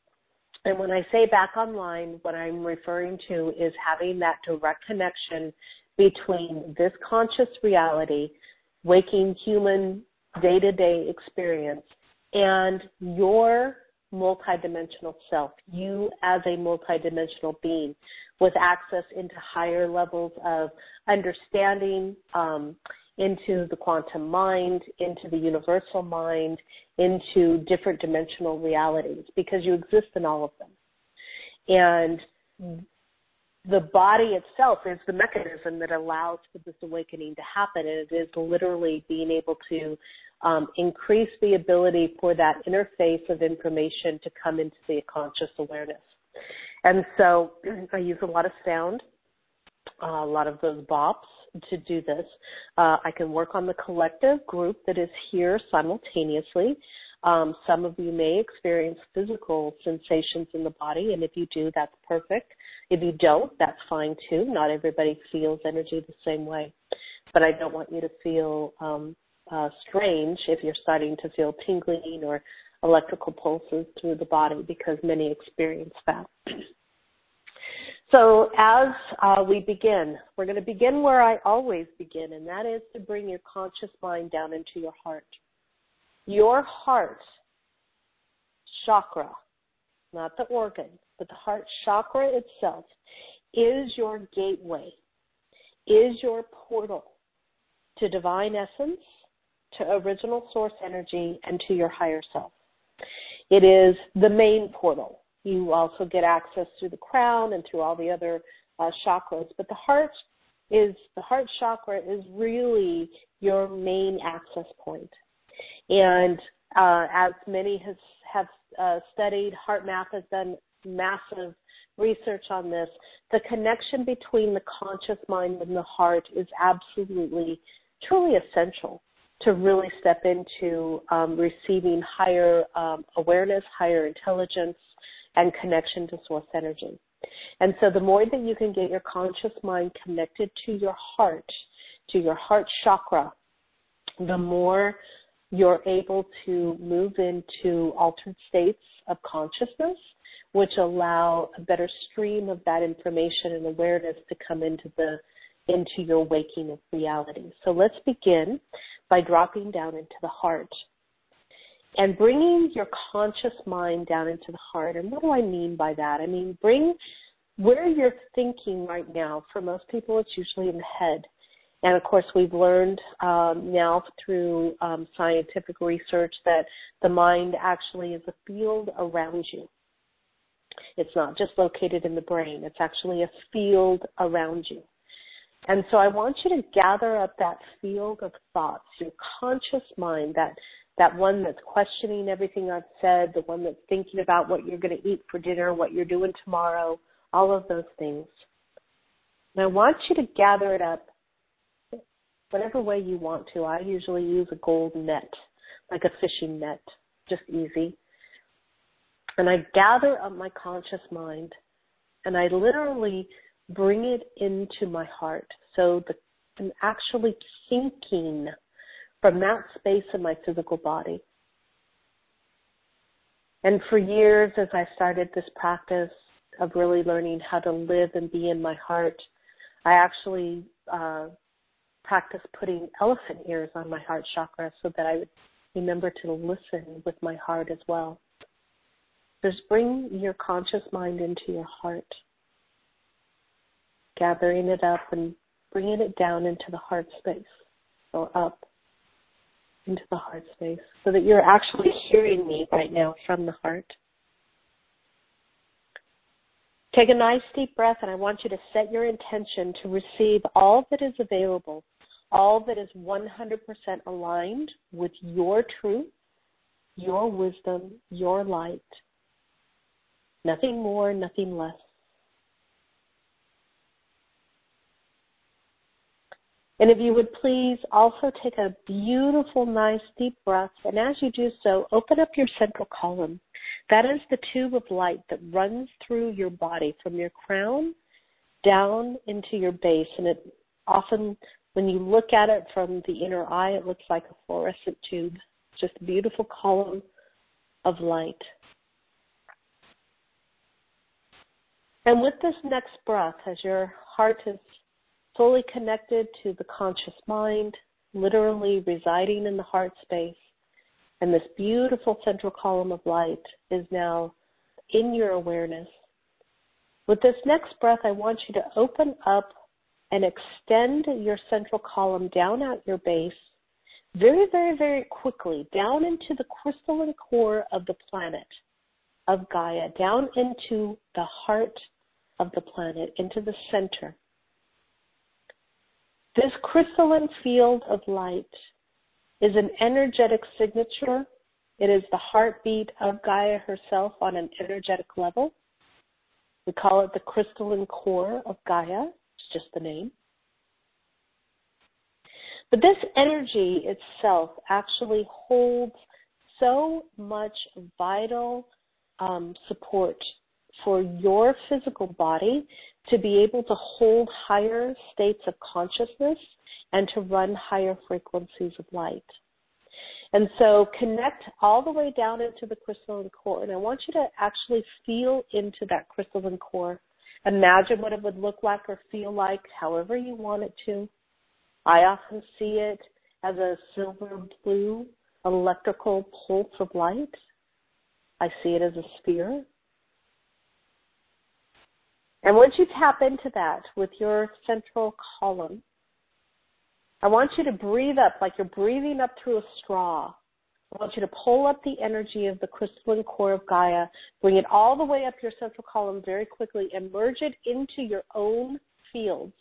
And when I say back online, what I'm referring to is having that direct connection between this conscious reality, waking human day to day experience, and your multidimensional self, you as a multidimensional being with access into higher levels of understanding, um, into the quantum mind, into the universal mind, into different dimensional realities because you exist in all of them. And the body itself is the mechanism that allows for this awakening to happen. And it is literally being able to um, increase the ability for that interface of information to come into the conscious awareness. And so I use a lot of sound, uh, a lot of those bops to do this. Uh, I can work on the collective group that is here simultaneously. Um, some of you may experience physical sensations in the body, and if you do, that's perfect. If you don't, that's fine too. Not everybody feels energy the same way. But I don't want you to feel um, uh, strange if you're starting to feel tingling or electrical pulses through the body because many experience that. So as uh, we begin, we're going to begin where I always begin, and that is to bring your conscious mind down into your heart. Your heart chakra, not the organ, but the heart chakra itself, is your gateway, is your portal to divine essence, to original source energy, and to your higher self. It is the main portal you also get access through the crown and through all the other uh, chakras. But the heart is the heart chakra is really your main access point. And uh, as many has, have uh, studied, HeartMath has done massive research on this. The connection between the conscious mind and the heart is absolutely, truly essential to really step into um, receiving higher um, awareness, higher intelligence, and connection to source energy. And so the more that you can get your conscious mind connected to your heart, to your heart chakra, the more you're able to move into altered states of consciousness, which allow a better stream of that information and awareness to come into the into your waking of reality. So let's begin by dropping down into the heart and bringing your conscious mind down into the heart. And what do I mean by that? I mean, bring where you're thinking right now. For most people, it's usually in the head. And of course, we've learned um, now through um, scientific research that the mind actually is a field around you. It's not just located in the brain, it's actually a field around you. And so I want you to gather up that field of thoughts, your conscious mind, that that one that's questioning everything I've said, the one that's thinking about what you're going to eat for dinner, what you're doing tomorrow, all of those things. And I want you to gather it up whatever way you want to. I usually use a gold net, like a fishing net, just easy. And I gather up my conscious mind and I literally bring it into my heart. So the, I'm actually thinking from that space in my physical body. And for years, as I started this practice of really learning how to live and be in my heart, I actually uh, practiced putting elephant ears on my heart chakra so that I would remember to listen with my heart as well. Just bring your conscious mind into your heart, gathering it up and bringing it down into the heart space, or up into the heart space so that you're actually hearing me right now from the heart. Take a nice deep breath, and I want you to set your intention to receive all that is available, all that is 100% aligned with your truth, your wisdom, your light. Nothing more, nothing less. And if you would please also take a beautiful, nice deep breath. And as you do so, open up your central column. That is the tube of light that runs through your body from your crown down into your base. And it often, when you look at it from the inner eye, it looks like a fluorescent tube. It's Just a beautiful column of light. And with this next breath, as your heart is fully connected to the conscious mind, literally residing in the heart space. And this beautiful central column of light is now in your awareness. With this next breath, I want you to open up and extend your central column down at your base very, very, very quickly down into the crystalline core of the planet of Gaia, down into the heart of the planet, into the center. This crystalline field of light is an energetic signature. It is the heartbeat of Gaia herself on an energetic level. We call it the crystalline core of Gaia. It's just the name. But this energy itself actually holds so much vital um, support for your physical body to be able to hold higher states of consciousness and to run higher frequencies of light. And so connect all the way down into the crystalline core. And I want you to actually feel into that crystalline core. Imagine what it would look like or feel like, however you want it to. I often see it as a silver blue electrical pulse of light. I see it as a sphere. And once you tap into that with your central column, I want you to breathe up like you're breathing up through a straw. I want you to pull up the energy of the crystalline core of Gaia, bring it all the way up your central column very quickly, and merge it into your own fields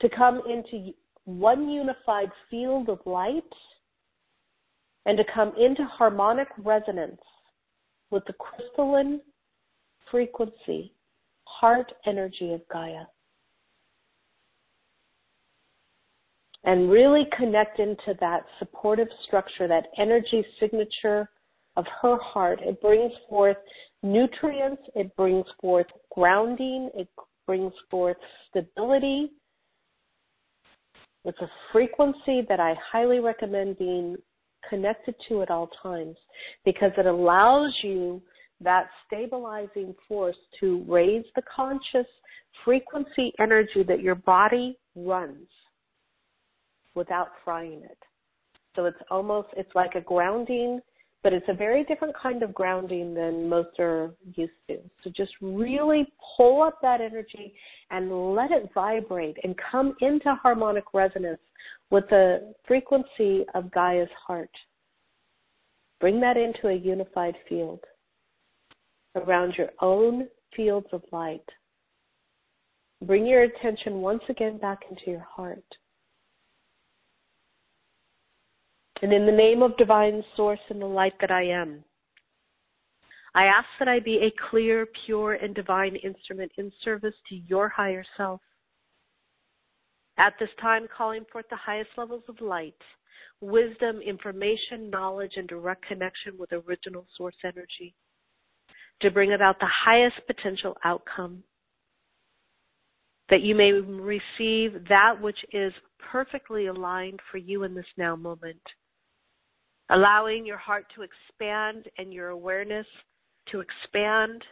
to come into one unified field of light and to come into harmonic resonance with the crystalline frequency, heart energy of Gaia. And really connect into that supportive structure, that energy signature of her heart. It brings forth nutrients, it brings forth grounding, it brings forth stability. It's a frequency that I highly recommend being connected to at all times because it allows you that stabilizing force to raise the conscious frequency energy that your body runs without frying it. So it's almost, it's like a grounding, but it's a very different kind of grounding than most are used to. So just really pull up that energy and let it vibrate and come into harmonic resonance with the frequency of Gaia's heart. Bring that into a unified field around your own fields of light. Bring your attention once again back into your heart. And in the name of divine source and the light that I am, I ask that I be a clear, pure, and divine instrument in service to your higher self. At this time, calling forth the highest levels of light, wisdom, information, knowledge, and direct connection with original source energy to bring about the highest potential outcome. That you may receive that which is perfectly aligned for you in this now moment. Allowing your heart to expand and your awareness to expand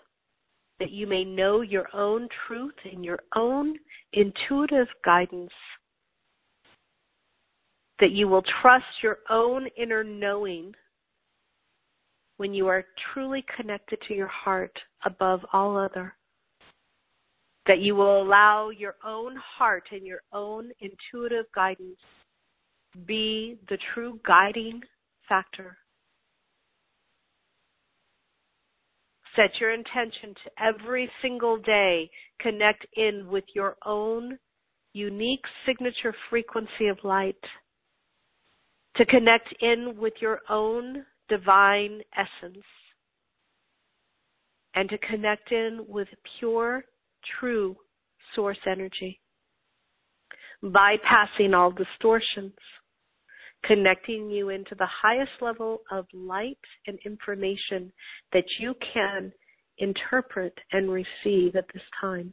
that you may know your own truth and your own intuitive guidance. That you will trust your own inner knowing when you are truly connected to your heart above all other. That you will allow your own heart and your own intuitive guidance be the true guiding factor Set your intention to every single day connect in with your own unique signature frequency of light. To connect in with your own divine essence. And to connect in with pure, true source energy. Bypassing all distortions connecting you into the highest level of light and information that you can interpret and receive at this time.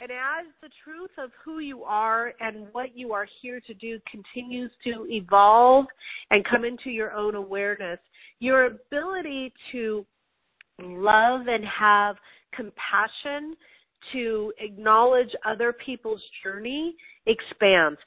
and as the truth of who you are and what you are here to do continues to evolve and come into your own awareness, your ability to love and have compassion to acknowledge other people's journey expands.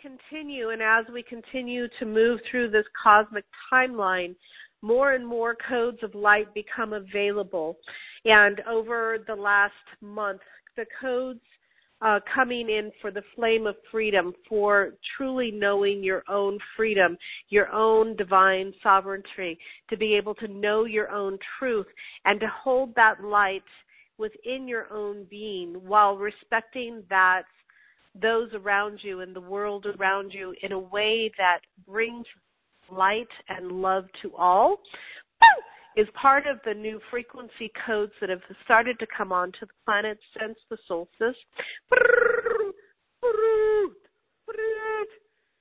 Continue and as we continue to move through this cosmic timeline, more and more codes of light become available. And over the last month, the codes uh, coming in for the flame of freedom, for truly knowing your own freedom, your own divine sovereignty, to be able to know your own truth and to hold that light within your own being while respecting that those around you and the world around you in a way that brings light and love to all is part of the new frequency codes that have started to come onto the planet since the solstice.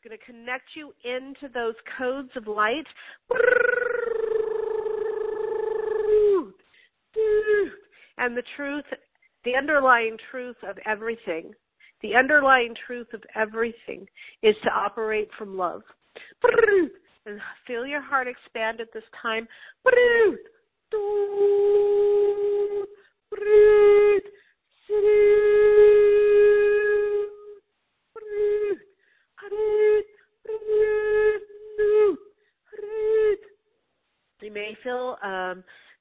Going to connect you into those codes of light. And the truth, the underlying truth of everything, the underlying truth of everything is to operate from love. And feel your heart expand at this time. You may feel um,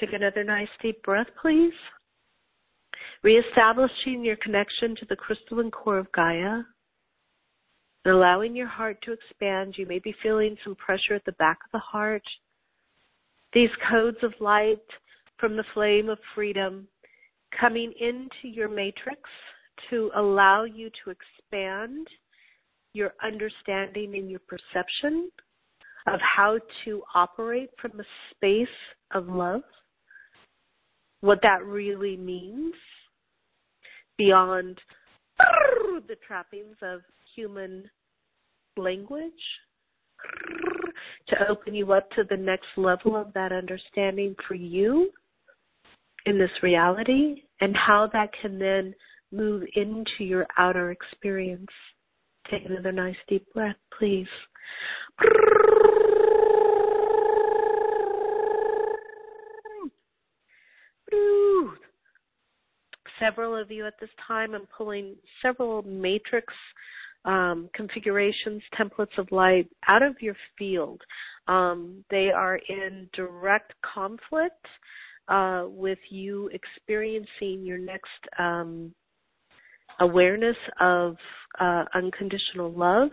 Take another nice deep breath, please. Reestablishing your connection to the crystalline core of Gaia and allowing your heart to expand. You may be feeling some pressure at the back of the heart. These codes of light from the flame of freedom coming into your matrix to allow you to expand your understanding and your perception of how to operate from a space of love what that really means beyond the trappings of human language to open you up to the next level of that understanding for you in this reality and how that can then move into your outer experience. Take another nice deep breath, please. Several of you at this time, I'm pulling several matrix um, configurations, templates of light out of your field. Um, they are in direct conflict uh, with you experiencing your next um, awareness of uh, unconditional love,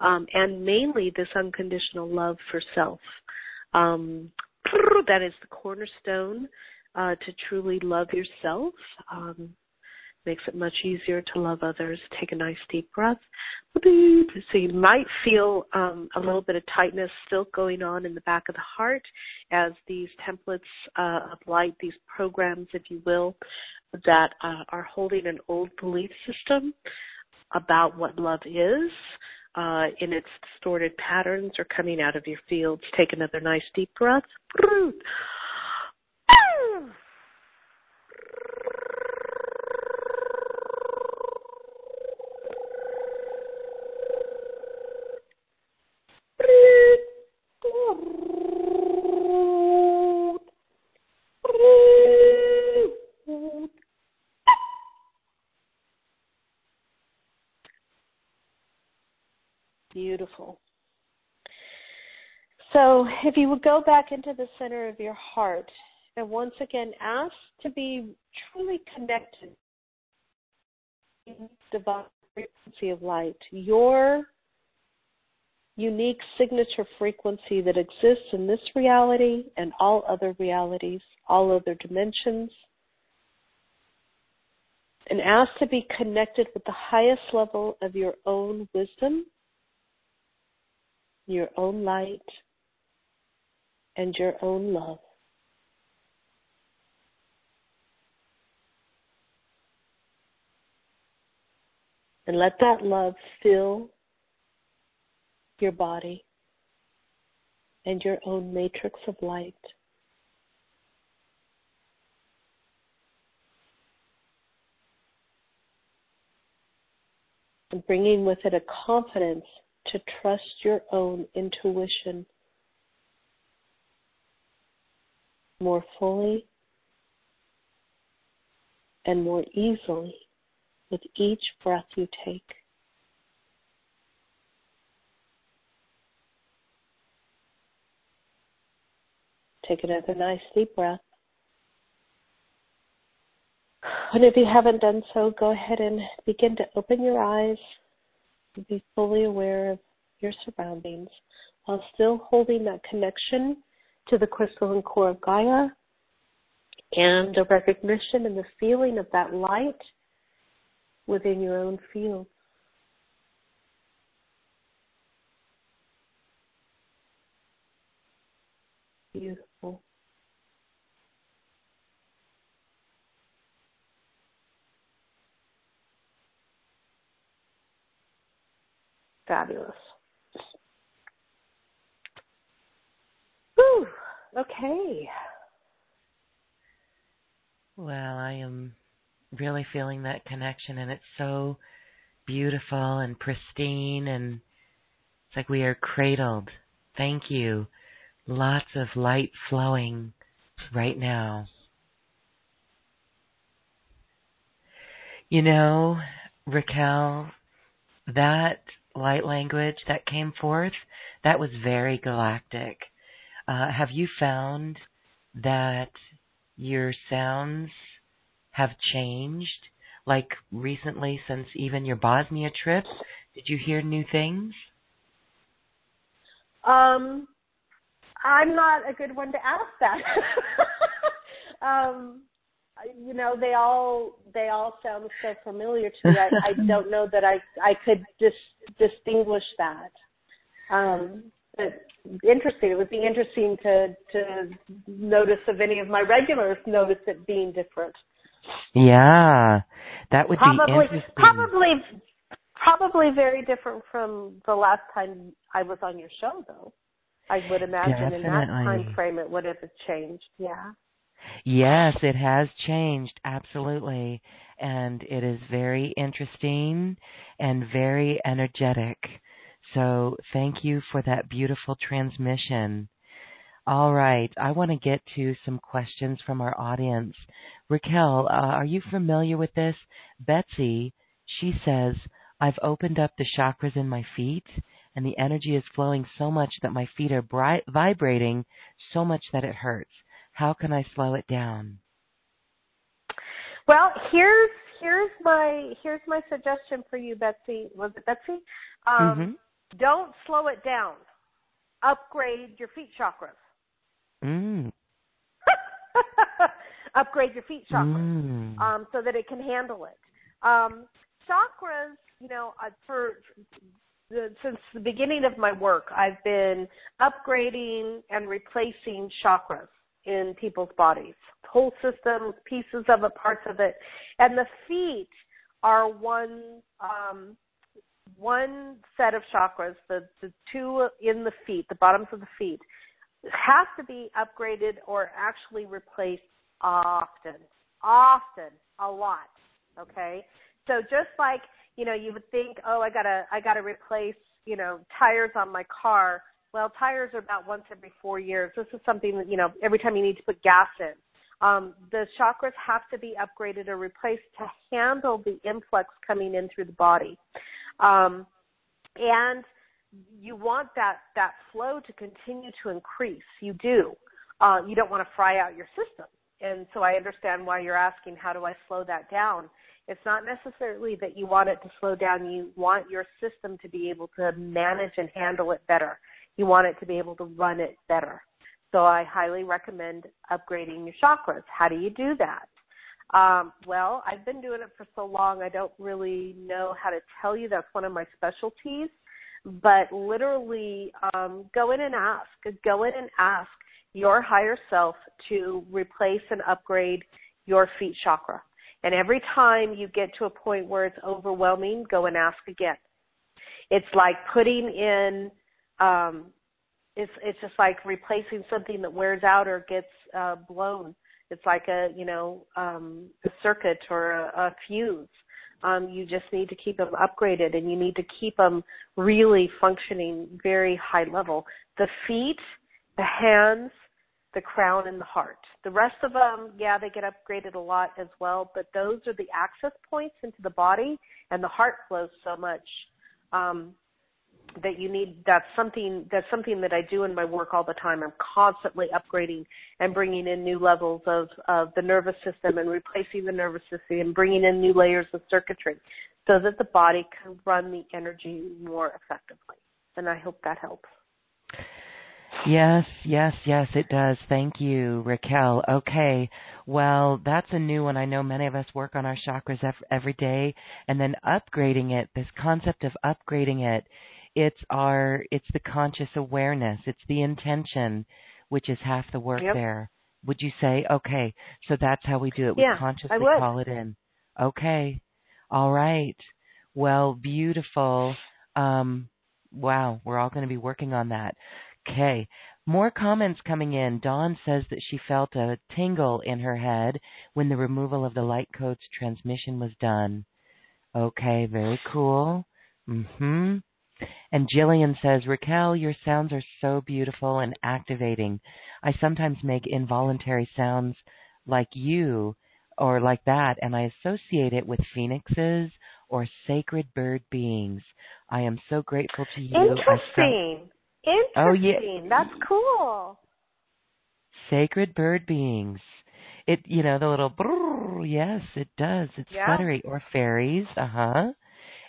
um, and mainly this unconditional love for self. Um, that is the cornerstone uh, to truly love yourself. Um, makes it much easier to love others. Take a nice deep breath. So you might feel um, a little bit of tightness still going on in the back of the heart as these templates uh, of light, these programs, if you will, that uh, are holding an old belief system about what love is. Uh, in its distorted patterns are coming out of your fields. Take another nice deep breath. If you would go back into the center of your heart and once again ask to be truly connected to the divine frequency of light, your unique signature frequency that exists in this reality and all other realities, all other dimensions, and ask to be connected with the highest level of your own wisdom, your own light, and your own love. And let that love fill your body and your own matrix of light. And bringing with it a confidence to trust your own intuition more fully and more easily with each breath you take. Take another nice deep breath. And if you haven't done so, go ahead and begin to open your eyes and be fully aware of your surroundings while still holding that connection to the crystalline core of Gaia and the recognition and the feeling of that light within your own field. Beautiful. Fabulous. Whew. Okay. Well, I am really feeling that connection, and it's so beautiful and pristine, and it's like we are cradled. Thank you. Lots of light flowing right now. You know, Raquel, that light language that came forth, that was very galactic. Uh, have you found that your sounds have changed? Like recently, since even your Bosnia trip, did you hear new things? Um, I'm not a good one to ask that. um, you know, they all they all sound so familiar to me. I, I don't know that I I could dis- distinguish that. Um, interesting. It would be interesting to to notice if any of my regulars notice it being different. Yeah, that would probably, be interesting. Probably, probably very different from the last time I was on your show, though. I would imagine Definitely. in that time frame it would have changed. Yeah. Yes, it has changed absolutely, and it is very interesting and very energetic. So thank you for that beautiful transmission. All right, I want to get to some questions from our audience. Raquel, uh, are you familiar with this? Betsy, she says, I've opened up the chakras in my feet, and the energy is flowing so much that my feet are bright, vibrating so much that it hurts. How can I slow it down? Well, here's here's my here's my suggestion for you, Betsy. Was it Betsy? Um, mm-hmm. Don't slow it down. Upgrade your feet chakras. Mm. Upgrade your feet chakras mm. um, so that it can handle it. Um, chakras, you know, uh, for the, since the beginning of my work, I've been upgrading and replacing chakras in people's bodies, whole systems, pieces of it, parts of it, and the feet are one um, one set of chakras, the, the two in the feet, the bottoms of the feet, have to be upgraded or actually replaced often. Often. A lot. Okay? So just like, you know, you would think, oh, I gotta, I gotta replace, you know, tires on my car. Well, tires are about once every four years. This is something that, you know, every time you need to put gas in. Um, the chakras have to be upgraded or replaced to handle the influx coming in through the body. Um, and you want that, that flow to continue to increase. You do. Uh, you don't want to fry out your system. And so I understand why you're asking, how do I slow that down? It's not necessarily that you want it to slow down. You want your system to be able to manage and handle it better. You want it to be able to run it better. So I highly recommend upgrading your chakras. How do you do that? Um, well, I've been doing it for so long, I don't really know how to tell you. That's one of my specialties. But literally, um, go in and ask. Go in and ask your higher self to replace and upgrade your feet chakra. And every time you get to a point where it's overwhelming, go and ask again. It's like putting in um it's it's just like replacing something that wears out or gets uh blown. It's like a, you know, um a circuit or a, a fuse. Um you just need to keep them upgraded and you need to keep them really functioning very high level. The feet, the hands, the crown and the heart. The rest of them, yeah, they get upgraded a lot as well, but those are the access points into the body and the heart flows so much um, that you need that's something that's something that I do in my work all the time. I'm constantly upgrading and bringing in new levels of of the nervous system and replacing the nervous system and bringing in new layers of circuitry so that the body can run the energy more effectively. And I hope that helps. Yes, yes, yes, it does. Thank you, Raquel. Okay. Well, that's a new one. I know many of us work on our chakras every day and then upgrading it, this concept of upgrading it, it's our it's the conscious awareness, it's the intention which is half the work yep. there. Would you say, okay, so that's how we do it. We yeah, consciously call it in. Okay. All right. Well, beautiful. Um wow, we're all going to be working on that. Okay. More comments coming in. Dawn says that she felt a tingle in her head when the removal of the light code's transmission was done. Okay, very cool. Mhm. And Jillian says, Raquel, your sounds are so beautiful and activating. I sometimes make involuntary sounds like you or like that, and I associate it with phoenixes or sacred bird beings. I am so grateful to you. Interesting. Interesting. Oh, yeah. That's cool. Sacred bird beings. It, you know, the little brrr, yes, it does. It's yeah. fluttery. Or fairies, uh huh.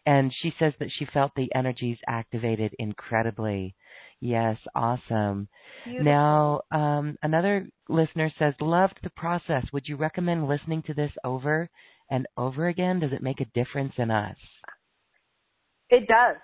And she says that she felt the energies activated incredibly. Yes, awesome. Beautiful. Now, um, another listener says, loved the process. Would you recommend listening to this over and over again? Does it make a difference in us? It does.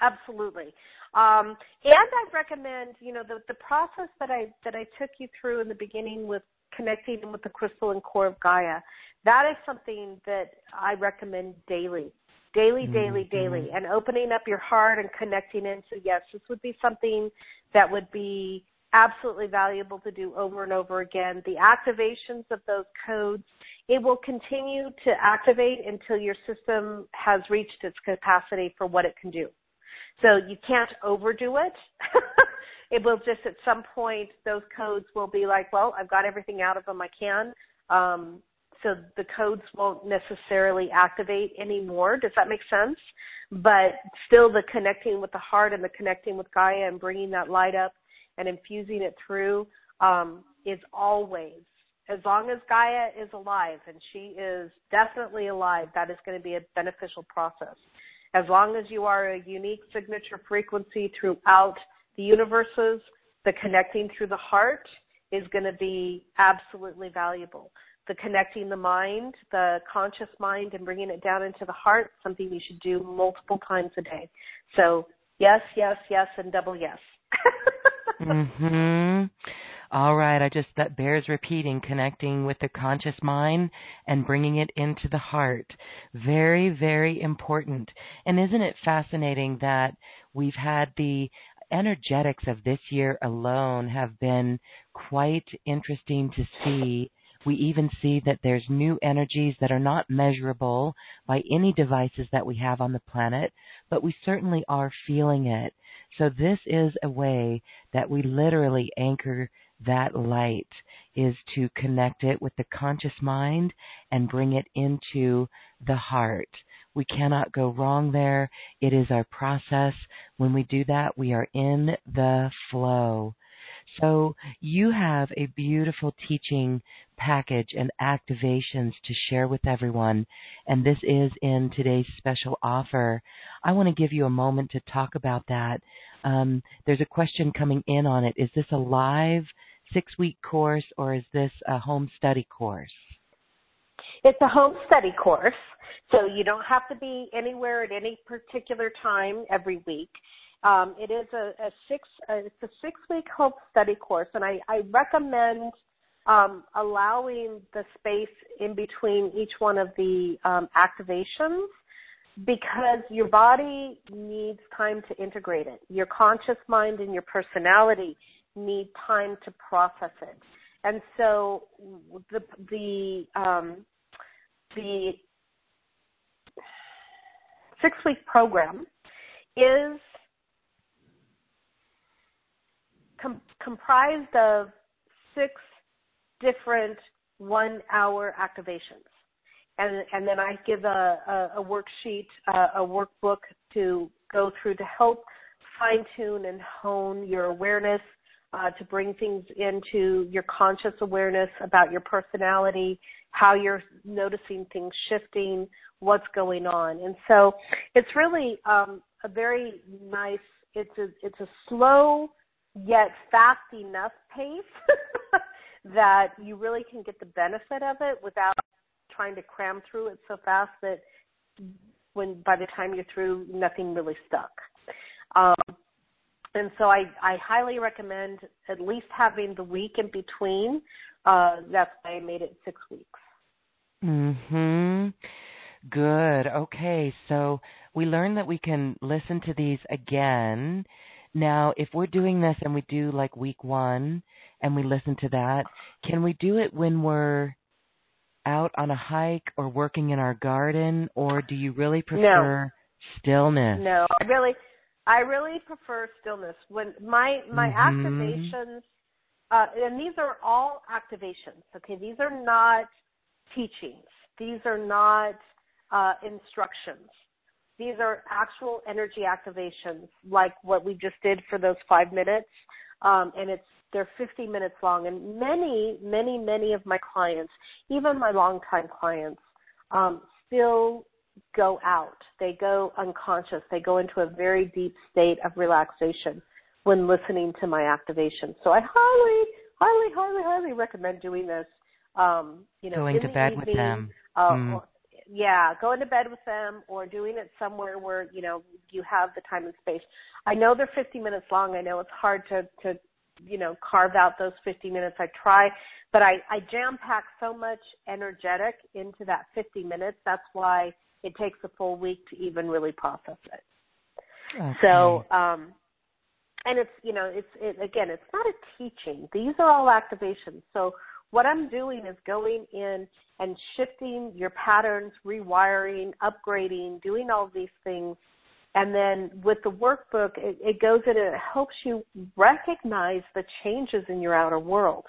Absolutely. Um, and I recommend, you know, the, the process that I that I took you through in the beginning with connecting with the crystalline core of Gaia. That is something that I recommend daily, daily, daily, mm-hmm. daily, and opening up your heart and connecting into yes, this would be something that would be absolutely valuable to do over and over again. The activations of those codes, it will continue to activate until your system has reached its capacity for what it can do. So you can't overdo it. it will just at some point those codes will be like, well, I've got everything out of them I can. Um, so the codes won't necessarily activate anymore. Does that make sense? But still, the connecting with the heart and the connecting with Gaia and bringing that light up and infusing it through um, is always, as long as Gaia is alive, and she is definitely alive, that is going to be a beneficial process. As long as you are a unique signature frequency throughout the universes, the connecting through the heart is going to be absolutely valuable. The connecting the mind, the conscious mind, and bringing it down into the heart, something you should do multiple times a day. So yes, yes, yes, and double yes. mhm. All right, I just that bears repeating, connecting with the conscious mind and bringing it into the heart. Very, very important. And isn't it fascinating that we've had the energetics of this year alone have been quite interesting to see we even see that there's new energies that are not measurable by any devices that we have on the planet, but we certainly are feeling it. So this is a way that we literally anchor that light is to connect it with the conscious mind and bring it into the heart. We cannot go wrong there. It is our process. When we do that, we are in the flow. So you have a beautiful teaching package and activations to share with everyone, and this is in today's special offer. I want to give you a moment to talk about that. Um, there's a question coming in on it. Is this a live six week course or is this a home study course? It's a home study course, so you don't have to be anywhere at any particular time every week. Um, it is a, a six uh, it's a six week home study course, and I, I recommend um, allowing the space in between each one of the um, activations because your body needs time to integrate it. Your conscious mind and your personality need time to process it. And so the the um, the six week program is comprised of six different one hour activations. And, and then I give a, a, a worksheet, uh, a workbook to go through to help fine tune and hone your awareness, uh, to bring things into your conscious awareness about your personality, how you're noticing things shifting, what's going on. And so it's really um, a very nice, it's a, it's a slow yet fast enough pace that you really can get the benefit of it without trying to cram through it so fast that when by the time you're through, nothing really stuck. Um, and so I, I highly recommend at least having the week in between. Uh, that's why I made it six weeks. Mhm. Good. Okay. So we learned that we can listen to these again. Now, if we're doing this and we do like week one and we listen to that, can we do it when we're out on a hike or working in our garden, or do you really prefer no. stillness? No, I really, I really prefer stillness. When my my mm-hmm. activations, uh, and these are all activations. Okay, these are not teachings. These are not uh, instructions. These are actual energy activations, like what we just did for those five minutes. Um, and it's they're 50 minutes long. And many, many, many of my clients, even my longtime clients, um, still go out. They go unconscious. They go into a very deep state of relaxation when listening to my activation. So I highly, highly, highly, highly recommend doing this. Um, you know, going to bed evening, with them. Uh, mm. Yeah, going to bed with them or doing it somewhere where you know you have the time and space. I know they're 50 minutes long. I know it's hard to to you know carve out those 50 minutes. I try, but I I jam pack so much energetic into that 50 minutes. That's why it takes a full week to even really process it. Okay. So, um, and it's you know it's it, again it's not a teaching. These are all activations. So what I'm doing is going in and shifting your patterns, rewiring, upgrading, doing all these things. And then with the workbook, it, it goes in and it helps you recognize the changes in your outer world.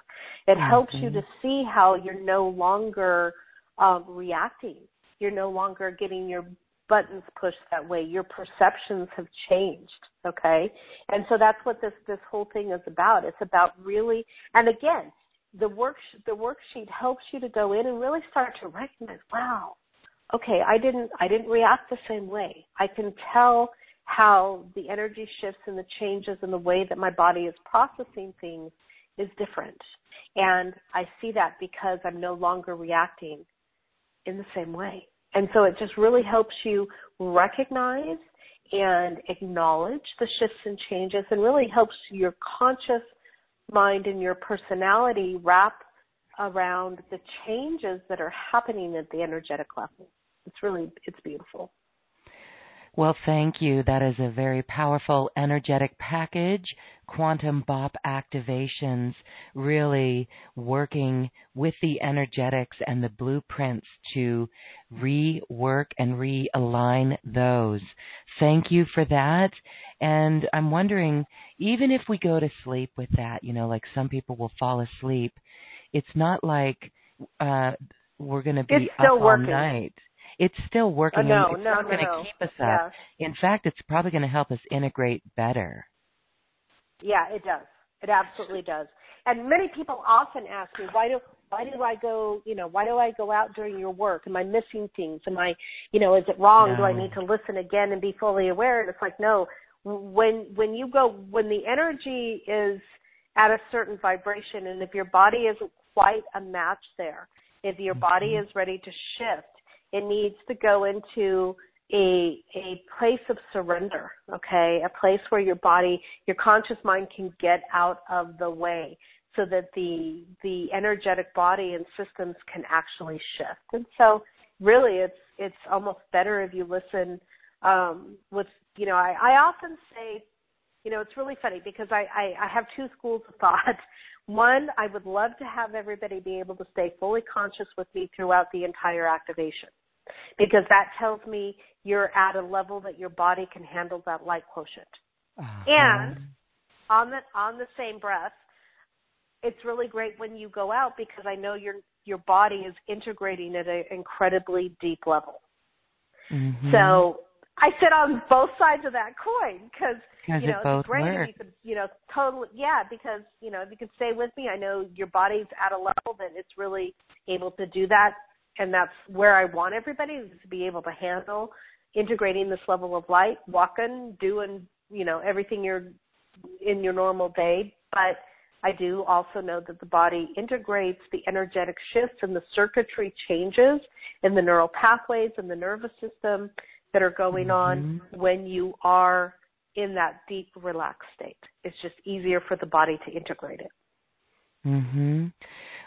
It mm-hmm. helps you to see how you're no longer um, reacting. You're no longer getting your buttons pushed that way. Your perceptions have changed. Okay. And so that's what this, this whole thing is about. It's about really, and again, the work the worksheet helps you to go in and really start to recognize, wow, okay, I didn't I didn't react the same way. I can tell how the energy shifts and the changes in the way that my body is processing things is different. And I see that because I'm no longer reacting in the same way. And so it just really helps you recognize and acknowledge the shifts and changes and really helps your conscious mind and your personality wrap around the changes that are happening at the energetic level. It's really, it's beautiful. Well, thank you. That is a very powerful energetic package. Quantum Bop activations, really working with the energetics and the blueprints to rework and realign those. Thank you for that. And I'm wondering, even if we go to sleep with that, you know, like some people will fall asleep, it's not like uh, we're going to be it's up working. all night. It's still working. No, it's no, not no, going to no. keep us up. Yeah. In fact, it's probably going to help us integrate better. Yeah, it does. It absolutely does. And many people often ask me, why do why do I go, you know, why do I go out during your work? Am I missing things? Am I, you know, is it wrong? No. Do I need to listen again and be fully aware? And it's like, no, when when you go when the energy is at a certain vibration and if your body isn't quite a match there if your body mm-hmm. is ready to shift it needs to go into a a place of surrender okay a place where your body your conscious mind can get out of the way so that the the energetic body and systems can actually shift. And so really it's it's almost better if you listen um with you know, I, I often say you know, it's really funny because I, I, I have two schools of thought. One, I would love to have everybody be able to stay fully conscious with me throughout the entire activation because that tells me you're at a level that your body can handle that light quotient. Uh-huh. And on the on the same breath, it's really great when you go out because I know your your body is integrating at an incredibly deep level. Mm-hmm. So I sit on both sides of that coin because you know it's great work. if you could you know totally yeah because you know if you could stay with me I know your body's at a level that it's really able to do that and that's where I want everybody to be able to handle integrating this level of light walking doing you know everything you're in your normal day but I do also know that the body integrates the energetic shifts and the circuitry changes in the neural pathways and the nervous system that are going mm-hmm. on when you are in that deep relaxed state. It's just easier for the body to integrate it. Mhm.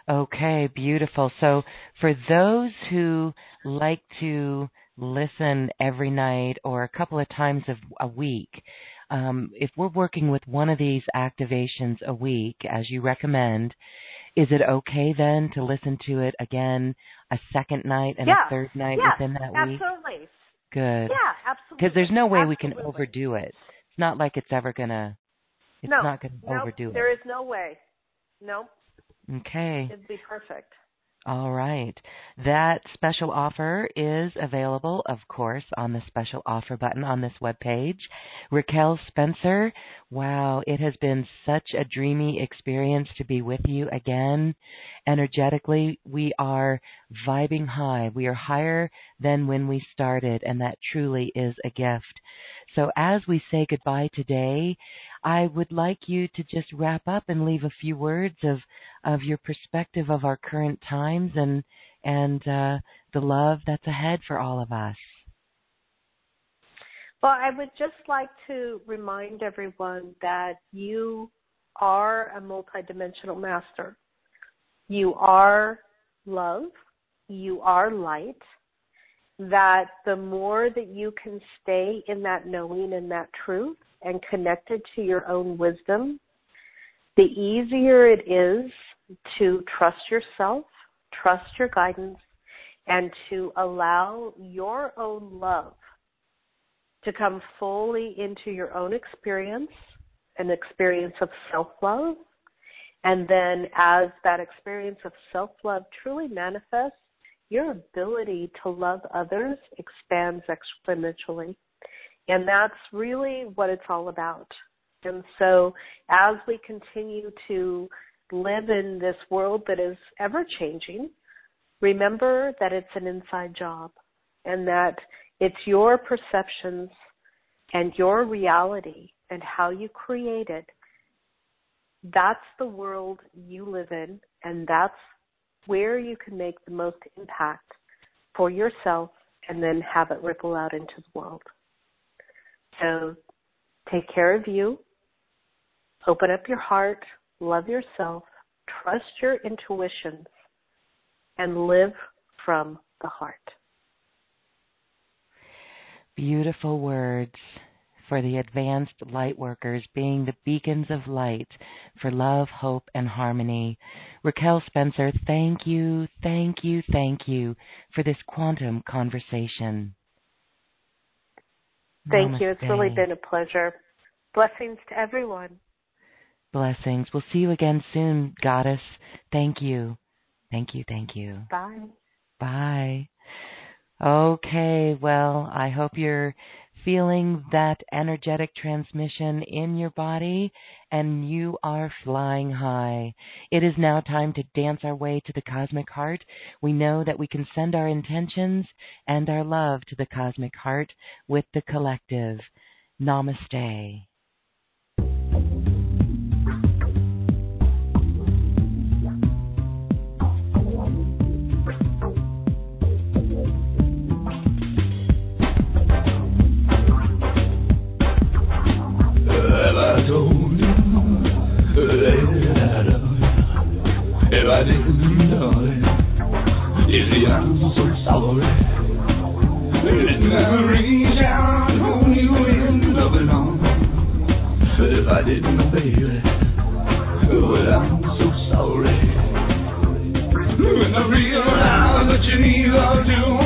Okay, beautiful. So for those who like to listen every night or a couple of times a week, um, if we're working with one of these activations a week, as you recommend, is it okay then to listen to it again a second night and yeah. a third night yeah, within that week? Absolutely. Good. Yeah, absolutely. Because there's no way absolutely. we can overdo it. It's not like it's ever gonna. It's no, not gonna nope, overdo it. There is no way. Nope. Okay. It'd be perfect. All right. That special offer is available, of course, on the special offer button on this webpage. Raquel Spencer, wow, it has been such a dreamy experience to be with you again. Energetically, we are vibing high. We are higher than when we started, and that truly is a gift. So as we say goodbye today, I would like you to just wrap up and leave a few words of of your perspective of our current times and and uh, the love that's ahead for all of us. Well, I would just like to remind everyone that you are a multidimensional master. You are love. You are light. That the more that you can stay in that knowing and that truth and connected to your own wisdom, the easier it is to trust yourself, trust your guidance, and to allow your own love to come fully into your own experience, an experience of self love. And then, as that experience of self love truly manifests, your ability to love others expands exponentially. And that's really what it's all about. And so, as we continue to live in this world that is ever changing, remember that it's an inside job and that it's your perceptions and your reality and how you create it. That's the world you live in, and that's where you can make the most impact for yourself and then have it ripple out into the world. So take care of you, open up your heart, love yourself, trust your intuitions, and live from the heart. Beautiful words for the advanced light workers being the beacons of light for love, hope, and harmony. Raquel Spencer, thank you, thank you, thank you for this quantum conversation. Thank Namaste. you. It's really been a pleasure. Blessings to everyone. Blessings. We'll see you again soon, Goddess. Thank you. Thank you. Thank you. Bye. Bye. Okay, well, I hope you're feeling that energetic transmission in your body and you are flying high. It is now time to dance our way to the cosmic heart. We know that we can send our intentions and our love to the cosmic heart with the collective. Namaste. You need love too,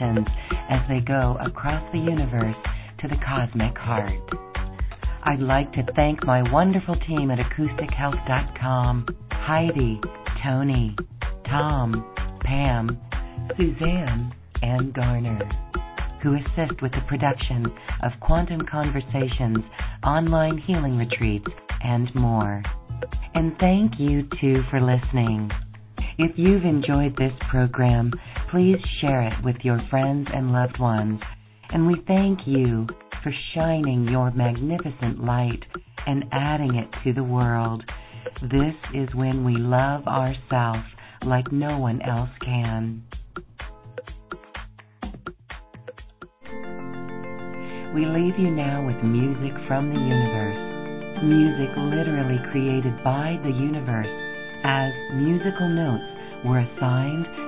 intentions as they go across the universe to the cosmic heart. I'd like to thank my wonderful team at acoustichealth.com Heidi, Tony, Tom, Pam, Suzanne, and Garner, who assist with the production of Quantum Conversations, online healing retreats, and more. And thank you too for listening. If you've enjoyed this program, please share it with your friends and loved ones. And we thank you for shining your magnificent light and adding it to the world. This is when we love ourselves like no one else can. We leave you now with music from the universe. Music literally created by the universe as musical notes were assigned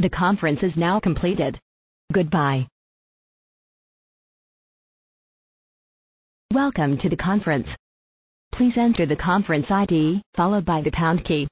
The conference is now completed. Goodbye. Welcome to the conference. Please enter the conference ID followed by the pound key.